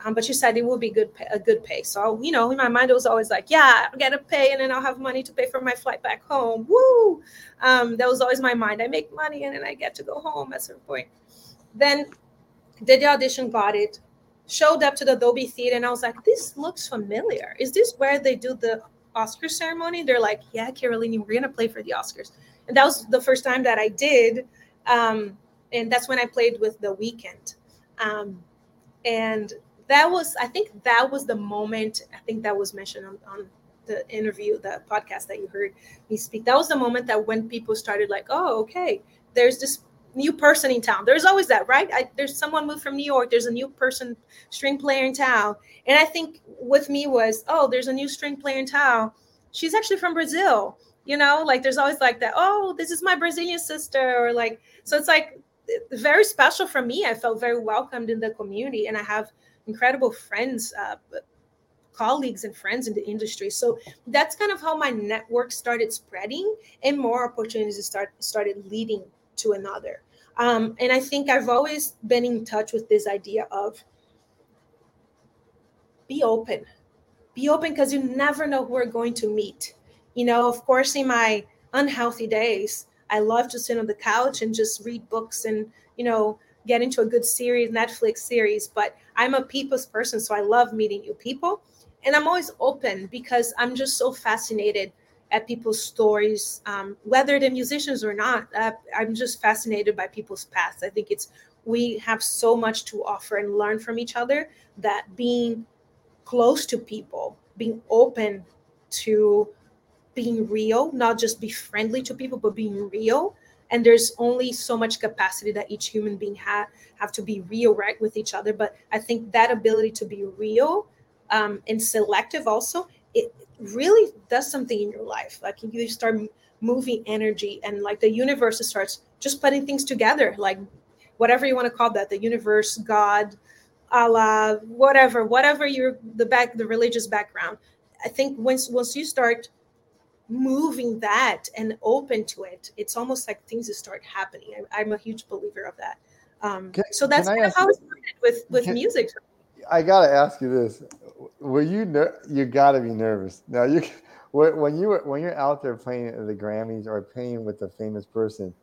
Um, but she said it will be good, pay, a good pay. So you know, in my mind, it was always like, yeah, I'll get a pay, and then I'll have money to pay for my flight back home. Woo! Um, that was always my mind. I make money, and then I get to go home at some point. Then did the audition, got it. showed up to the Dolby Theater and I was like, this looks familiar. Is this where they do the Oscar ceremony? They're like, yeah, Karoline, we're gonna play for the Oscars. And that was the first time that I did. Um, and that's when I played with The Weeknd. Um, and that was, I think that was the moment, I think that was mentioned on, on the interview, the podcast that you heard me speak. That was the moment that when people started like, oh, okay, there's this new person in town. There's always that, right? I, there's someone moved from New York. There's a new person, string player in town. And I think with me was, oh, there's a new string player in town. She's actually from Brazil. You know, like there's always like that. Oh, this is my Brazilian sister, or like so. It's like very special for me. I felt very welcomed in the community, and I have incredible friends, uh, colleagues, and friends in the industry. So that's kind of how my network started spreading, and more opportunities start started leading to another. Um, and I think I've always been in touch with this idea of be open, be open because you never know who we're going to meet. You know, of course, in my unhealthy days, I love to sit on the couch and just read books and, you know, get into a good series, Netflix series. But I'm a people's person, so I love meeting new people. And I'm always open because I'm just so fascinated at people's stories, um, whether they're musicians or not. Uh, I'm just fascinated by people's paths. I think it's we have so much to offer and learn from each other that being close to people, being open to being real, not just be friendly to people, but being real. And there's only so much capacity that each human being have have to be real, right, with each other. But I think that ability to be real um, and selective also, it really does something in your life. Like you start moving energy, and like the universe starts just putting things together, like whatever you want to call that, the universe, God, Allah, whatever, whatever your the back the religious background. I think once once you start moving that and open to it, it's almost like things start happening. I, am a huge believer of that. Um, can, so that's kind of how it started with with can, music. I gotta ask you this: Were you ner- you gotta be nervous now? You when you when you're out there playing at the Grammys or playing with a famous person,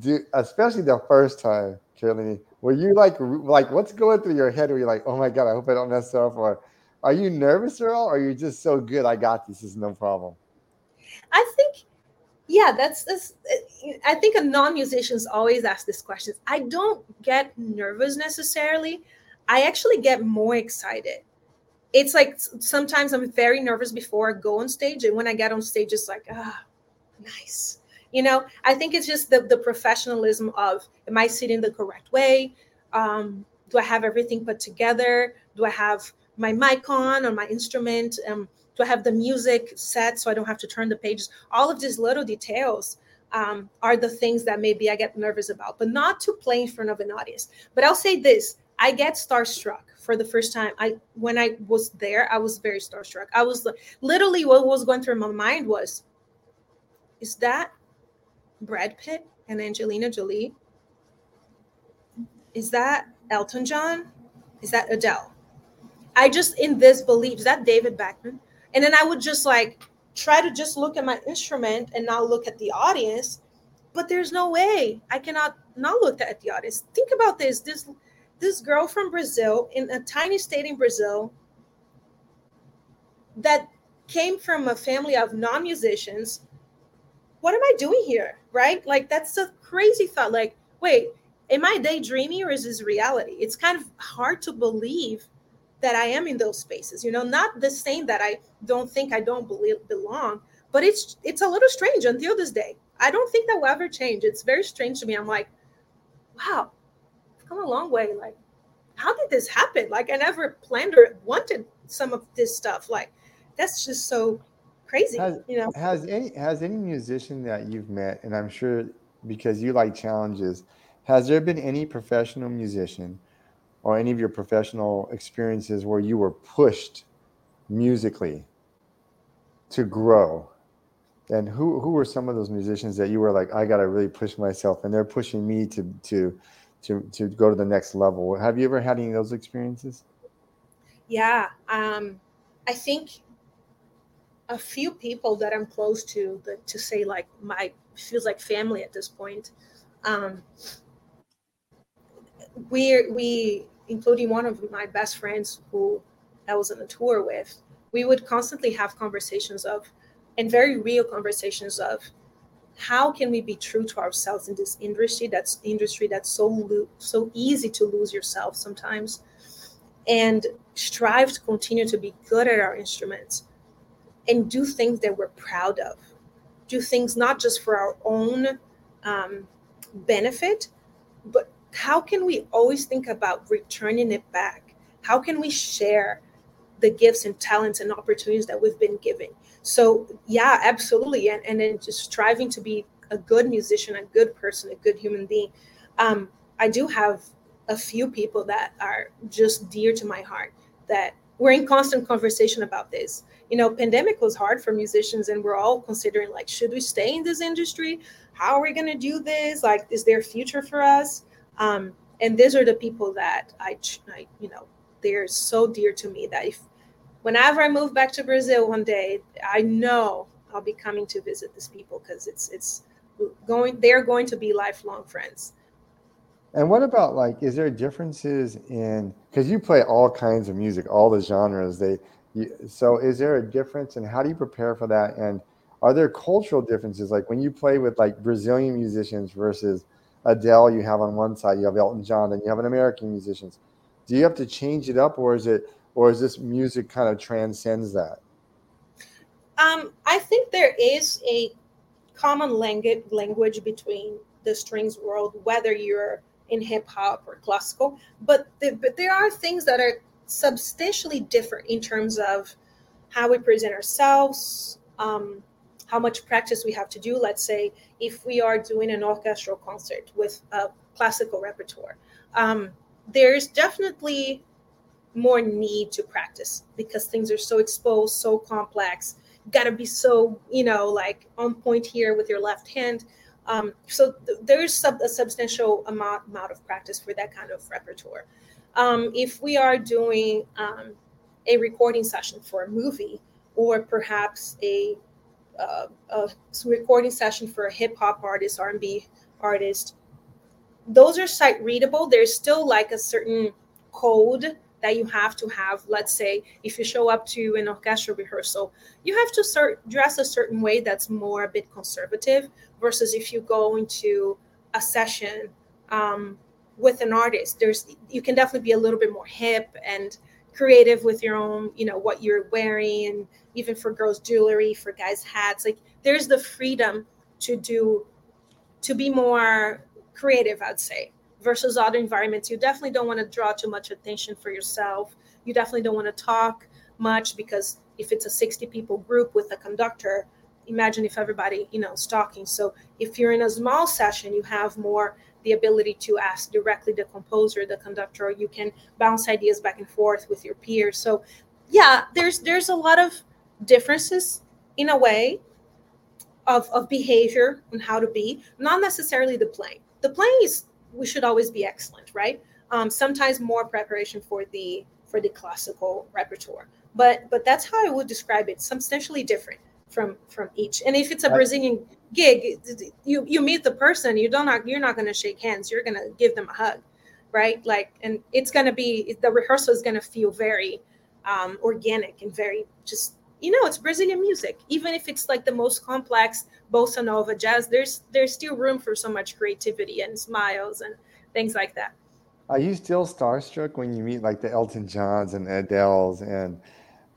do especially the first time, Karoline, were you like like what's going through your head? Were you like, oh my god, I hope I don't mess up, or are you nervous at all? Or are you just so good? I got this. This is no problem. I think, yeah, that's this. I think a non-musicians always ask this question. I don't get nervous necessarily. I actually get more excited. It's like sometimes I'm very nervous before I go on stage, and when I get on stage, it's like, ah, nice. You know, I think it's just the the professionalism of am I sitting the correct way? Um, do I have everything put together? Do I have my mic on or my instrument? Um, do I have the music set so I don't have to turn the pages? All of these little details um, are the things that maybe I get nervous about, but not to play in front of an audience. But I'll say this: I get starstruck for the first time. I when I was there, I was very starstruck. I was literally what was going through my mind was, is that Brad Pitt and Angelina Jolie? Is that Elton John? Is that Adele? I just in this belief, is that David Beckham? And then I would just like try to just look at my instrument and not look at the audience. But there's no way I cannot not look at the audience. Think about this. This this girl from Brazil in a tiny state in Brazil that came from a family of non-musicians. What am I doing here? Right? Like that's a crazy thought. Like, wait, am I daydreaming or is this reality? It's kind of hard to believe that I am in those spaces. You know, not the same that I don't think I don't believe belong, but it's it's a little strange until this day. I don't think that will ever change. It's very strange to me. I'm like, wow, I've come a long way. Like, how did this happen? Like, I never planned or wanted some of this stuff. Like, that's just so crazy. Has, you know, has any has any musician that you've met, and I'm sure because you like challenges, has there been any professional musician or any of your professional experiences where you were pushed musically to grow? And who who were some of those musicians that you were like, I gotta really push myself, and they're pushing me to to to to go to the next level? Have you ever had any of those experiences? Yeah, um, I think a few people that I'm close to, that to say like my feels like family at this point. Um, we we including one of my best friends who I was on a tour with, we would constantly have conversations of, and very real conversations of, how can we be true to ourselves in this industry that's industry that's so lo- so easy to lose yourself sometimes and strive to continue to be good at our instruments and do things that we're proud of. Do things not just for our own um, benefit but how can we always think about returning it back? How can we share the gifts and talents and opportunities that we've been given? So yeah absolutely and, and then just striving to be a good musician a good person a good human being. Um, i do have a few people that are just dear to my heart that we're in constant conversation about this. You know pandemic was hard for musicians and we're all considering like should we stay in this industry? How are we going to do this? Like is there a future for us um, and these are the people that I, I you know they're so dear to me that if whenever I move back to Brazil one day, I know I'll be coming to visit these people because it's it's going they're going to be lifelong friends. And what about like is there differences in because you play all kinds of music, all the genres they you, so is there a difference and how do you prepare for that and are there cultural differences like when you play with like Brazilian musicians versus Adele you have on one side, you have Elton John, then you have an American musicians. Do you have to change it up or is it or is this music kind of transcends that? Um, I think there is a common language language between the strings world, whether you're in hip hop or classical, but the, but there are things that are substantially different in terms of how we present ourselves, um, how much practice we have to do. Let's say if we are doing an orchestral concert with a classical repertoire, um, there's definitely more need to practice because things are so exposed, so complex. Got to be so, you know, like on point here with your left hand. Um, so th- there's sub- a substantial amount, amount of practice for that kind of repertoire. Um, if we are doing um, a recording session for a movie or perhaps a, uh, a recording session for a hip hop artist, R&B artist, those are sight readable. There's still like a certain code that you have to have. Let's say if you show up to an orchestral rehearsal you have to start dress a certain way that's more a bit conservative versus if you go into a session um, with an artist. There's you can definitely be a little bit more hip and creative with your own you know what you're wearing and even for girls jewelry for guys hats. Like there's the freedom to do to be more creative i'd say versus other environments. You definitely don't want to draw too much attention for yourself. You definitely don't want to talk much because if it's a 60 people group with a conductor imagine if everybody you know is talking. So if you're in a small session you have more the ability to ask directly the composer the conductor. You can bounce ideas back and forth with your peers. So yeah there's there's a lot of differences in a way of, of behavior and how to be. Not necessarily the playing. The playing is we should always be excellent, right? Um, sometimes more preparation for the for the classical repertoire, but but that's how I would describe it. Substantially different from from each. And if it's a Brazilian gig, you you meet the person, you don't you're not going to shake hands. You're going to give them a hug, right? Like, and it's going to be the rehearsal is going to feel very um, organic and very just you know it's brazilian music even if it's like the most complex bossa nova jazz there's there's still room for so much creativity and smiles and things like that are you still starstruck when you meet like the elton johns and adele's and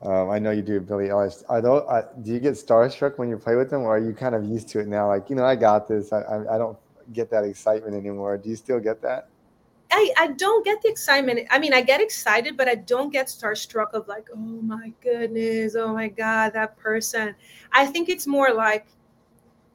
um, I know you do, Billie Eilish. Are those, uh, do you get starstruck when you play with them, or are you kind of used to it now? Like, you know, I got this. I, I, I don't get that excitement anymore. Do you still get that? I, I don't get the excitement. I mean, I get excited, but I don't get starstruck of like, oh my goodness, oh my God, that person. I think it's more like,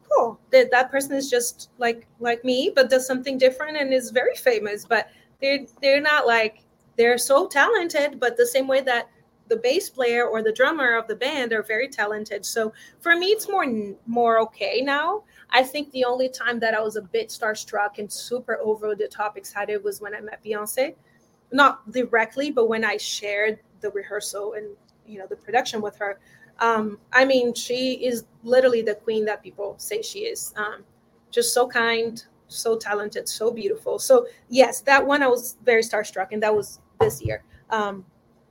cool, that that person is just like like me, but does something different and is very famous. But they're they're not like they're so talented, but the same way that the bass player or the drummer of the band are very talented. So for me, it's more more okay now. I think the only time that I was a bit starstruck and super over the top excited was when I met Beyonce. Not directly, but when I shared the rehearsal and you know the production with her. Um, I mean, she is literally the queen that people say she is. Um, just so kind, so talented, so beautiful. So yes, that one I was very starstruck, and that was this year. Um,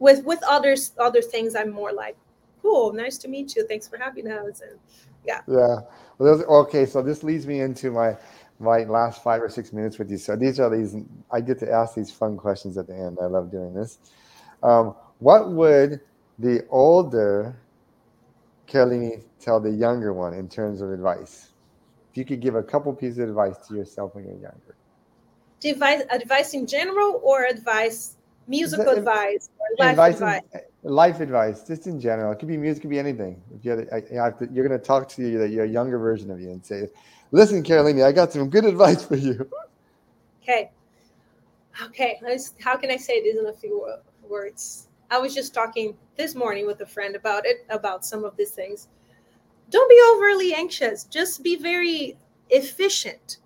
with with others other things, I'm more like, cool, nice to meet you. Thanks for having us. And yeah. Yeah. Well, those, okay, so this leads me into my my last five or six minutes with you. So these are these I get to ask these fun questions at the end. I love doing this. Um, what would the older Kelly tell the younger one in terms of advice? If you could give a couple pieces of advice to yourself when you're younger. Advice, advice in general or advice, musical that, advice or life advice? advice? In, life advice, just in general. It could be music, it could be anything. If you, you have to, you're going to talk to your, your younger version of you and say, listen, Carolina, I got some good advice for you. Okay. Okay. How can I say this in a few words? I was just talking this morning with a friend about it, about some of these things. Don't be overly anxious. Just be very efficient.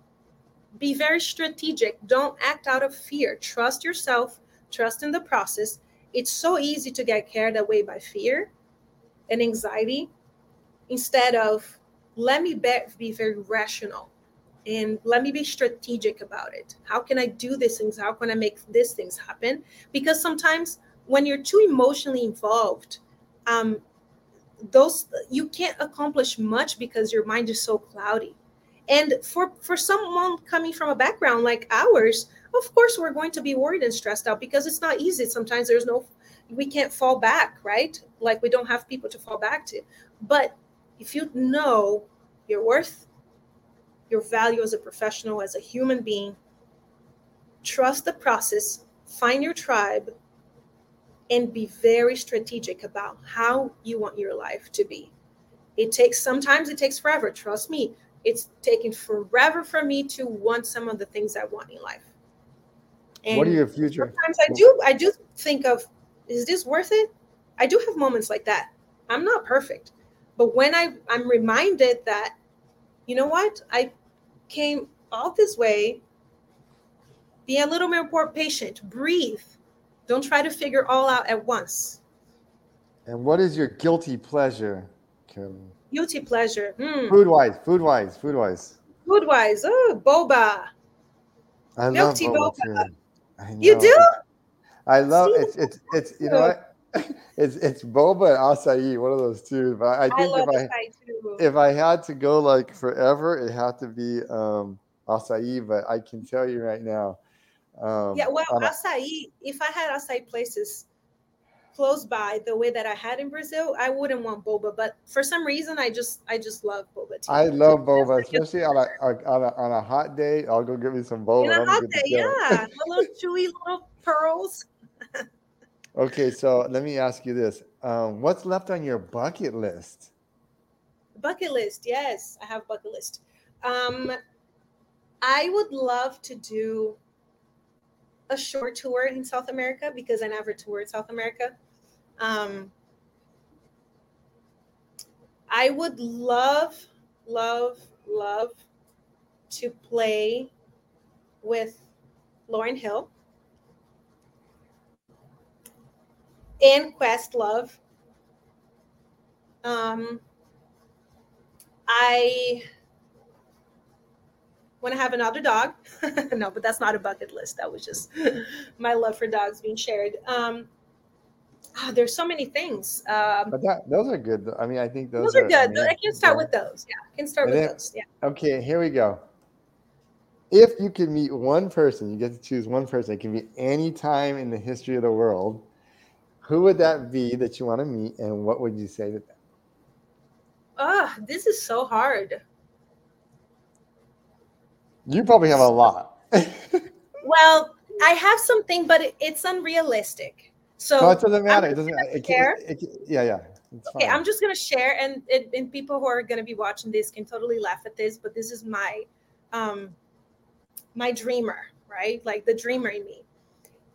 Be very strategic. Don't act out of fear. Trust yourself, trust in the process. It's so easy to get carried away by fear and anxiety instead of let me be, very rational and let me be strategic about it. How can I do these things? How can I make these things happen? Because sometimes when you're too emotionally involved, um, those you can't accomplish much because your mind is so cloudy. And for for someone coming from a background like ours, of course we're going to be worried and stressed out because it's not easy. Sometimes there's no we can't fall back, right? Like we don't have people to fall back to. But if you know your worth, your value as a professional, as a human being, trust the process, find your tribe, and be very strategic about how you want your life to be. It takes sometimes it takes forever. Trust me, it's taken forever for me to want some of the things I want in life. And what are your future? Sometimes I do I do think of is this worth it? I do have moments like that. I'm not perfect. But when I, I'm reminded that, you know what, I came all this way, be a little more patient, breathe. Don't try to figure all out at once. And what is your guilty pleasure, Kim? Guilty pleasure. Mm. Food wise, food wise, food wise. Food wise. Oh, boba. I Guilty love boba. boba. You do? I love it's it's it's you know what it's it's boba and acai, one of those two. But I think I if I if I had to go like forever, it had to be um acai. But I can tell you right now. Um, yeah, well, acai. If I had acai places close by the way that I had in Brazil, I wouldn't want boba. But for some reason, I just I just love boba tea. I love boba, especially on a, on a on a hot day. I'll go get me some boba. In a hot day, yeah, little chewy little pearls. Okay, so let me ask you this: um, What's left on your bucket list? Bucket list, yes, I have bucket list. Um, I would love to do a short tour in South America because I never toured South America. Um, I would love, love, love to play with Lauryn Hill. and Questlove. Um, I want to have another dog. no, but that's not a bucket list. That was just my love for dogs being shared. Um, oh, there's so many things. Um, but that, those are good. I mean, I think those, those are, are, good. I, mean, I, can start with those. Yeah, I can start with then, those. Yeah. Okay, here we go. If you could meet one person, you get to choose one person. It can be any time in the history of the world who would that be that you want to meet, and what would you say to them? Ah, oh, this is so hard. You probably have a lot. well, I have something, but it's unrealistic. So no, it doesn't matter. It doesn't. It it can, yeah, yeah. okay. I'm just gonna share, and, it, and people who are gonna be watching this can totally laugh at this, but this is my, um, my dreamer, right? Like the dreamer in me.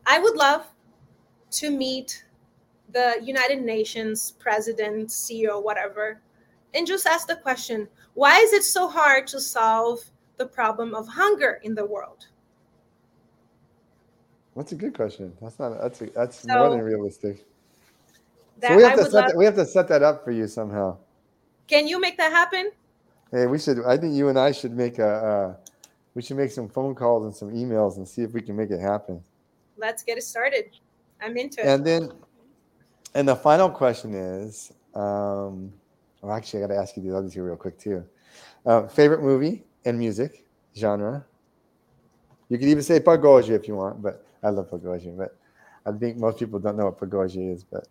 I would love to meet the United Nations president, CEO, whatever, and just ask the question why is it so hard to solve the problem of hunger in the world? That's a good question. That's not that's a, that's so, more than realistic. so we have to set that, we have to set that up for you somehow. Can you make that happen? Hey, we should. I think you and I should make a. Uh, we should make some phone calls and some emails and see if we can make it happen. Let's get it started. I'm into it. And then, and the final question is, um, well, actually, I got to ask you the others here real quick too. Uh, favorite movie and music genre? You could even say Pagode if you want, but I love Pagode. But I think most people don't know what Pagode is. But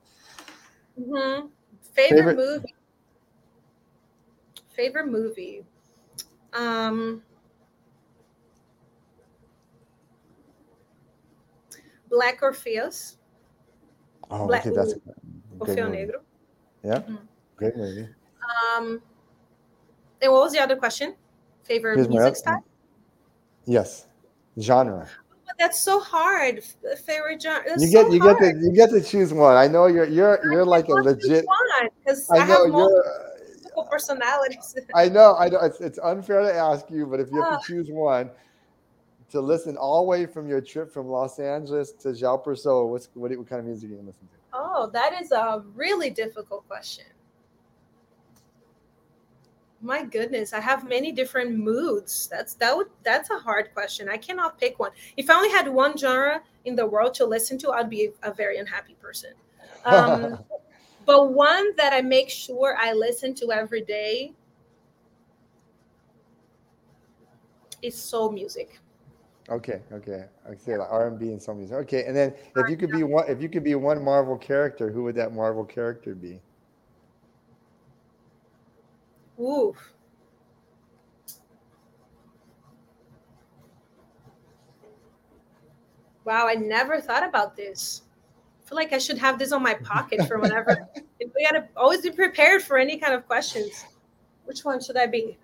mm-hmm. favorite, favorite movie. Favorite movie. Um, Black Orpheus. Oh, Black, okay, that's Orfeu Negro. Yeah, mm-hmm. great movie. Um, and what was the other question? Favorite Here's music style? Yes, genre. That's so hard. Favorite genre. you get so you hard. get to you get to choose one. I know you're you're you're like a legit. Because I, I have multiple personalities. I know. I know. It's, it's unfair to ask you, but if you have to choose one, to listen all the way from your trip from Los Angeles to Pessoa, what's what, what kind of music are you listen to? Oh, that is a really difficult question. My goodness, I have many different moods. That's that would that's a hard question. I cannot pick one. If I only had one genre in the world to listen to, I'd be a very unhappy person. Um, but one that I make sure I listen to every day is soul music. Okay, okay. I say like R and B and some music. Okay, and then if you could be one, if you could be one Marvel character, who would that Marvel character be? Ooh. Wow, I never thought about this. I feel like I should have this on my pocket for whenever. we gotta always be prepared for any kind of questions. Which one should I be?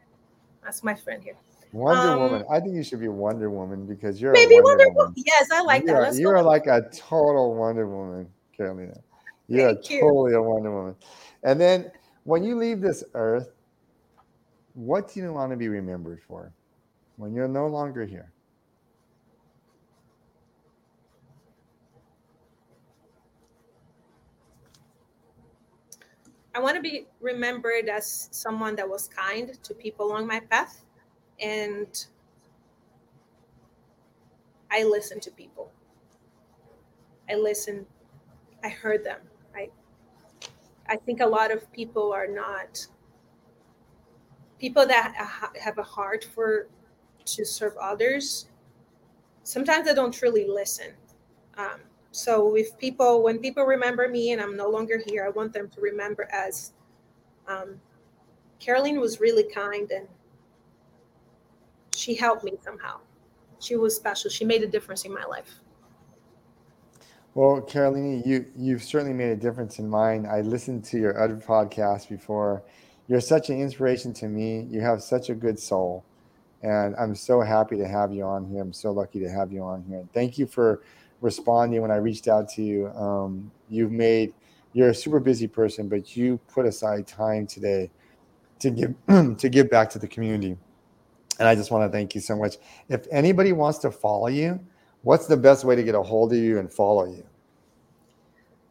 That's my friend here. Wonder um, Woman. I think you should be Wonder Woman because you're maybe Wonder, Wonder Woman. Yes, I like you that. Are, you are like a total Wonder Woman, Carolina. You're Thank totally a Wonder Woman. And then when you leave this earth, what do you want to be remembered for when you're no longer here? I want to be remembered as someone that was kind to people along my path and I listen to people. I listen, I heard them. I I think a lot of people are not people that have a heart for to serve others. Sometimes they don't truly listen. Um, so if people, when people remember me and I'm no longer here, I want them to remember as um, Karoline was really kind and she helped me somehow. She was special. She made a difference in my life. Well, Karoline, you you've certainly made a difference in mine. I listened to your other podcast before. You're such an inspiration to me. You have such a good soul, and I'm so happy to have you on here. I'm so lucky to have you on here. Thank you for responding when I reached out to you. Um, you've made you're a super busy person, but you put aside time today to give to give back to the community. And I just want to thank you so much. If anybody wants to follow you, what's the best way to get a hold of you and follow you?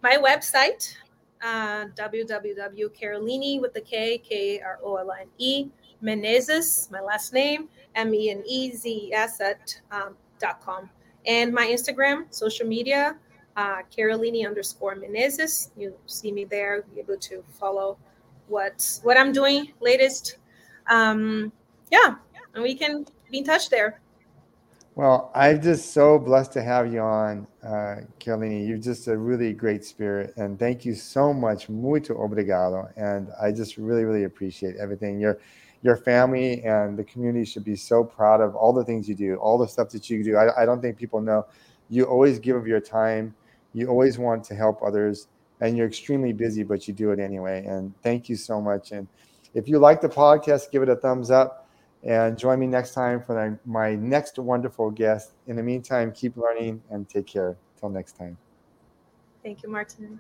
My website, uh, www.karoline with the K, K R O L N E, Menezes, my last name, M E N E Z S at um, dot com. And my Instagram, social media, uh, Karoline underscore Menezes. You see me there, be able to follow what what I'm doing latest. Um, yeah, and we can be in touch there. Well, I'm just so blessed to have you on, uh, Karoline. You're just a really great spirit, and thank you so much. Muito obrigado. And I just really, really appreciate everything. Your, your family and the community should be so proud of all the things you do, all the stuff that you do. I, I don't think people know. You always give of your time. You always want to help others, and you're extremely busy, but you do it anyway. And thank you so much. And if you like the podcast, give it a thumbs up and join me next time for my next wonderful guest. In the meantime, keep learning and take care. Till next time. Thank you, Martin.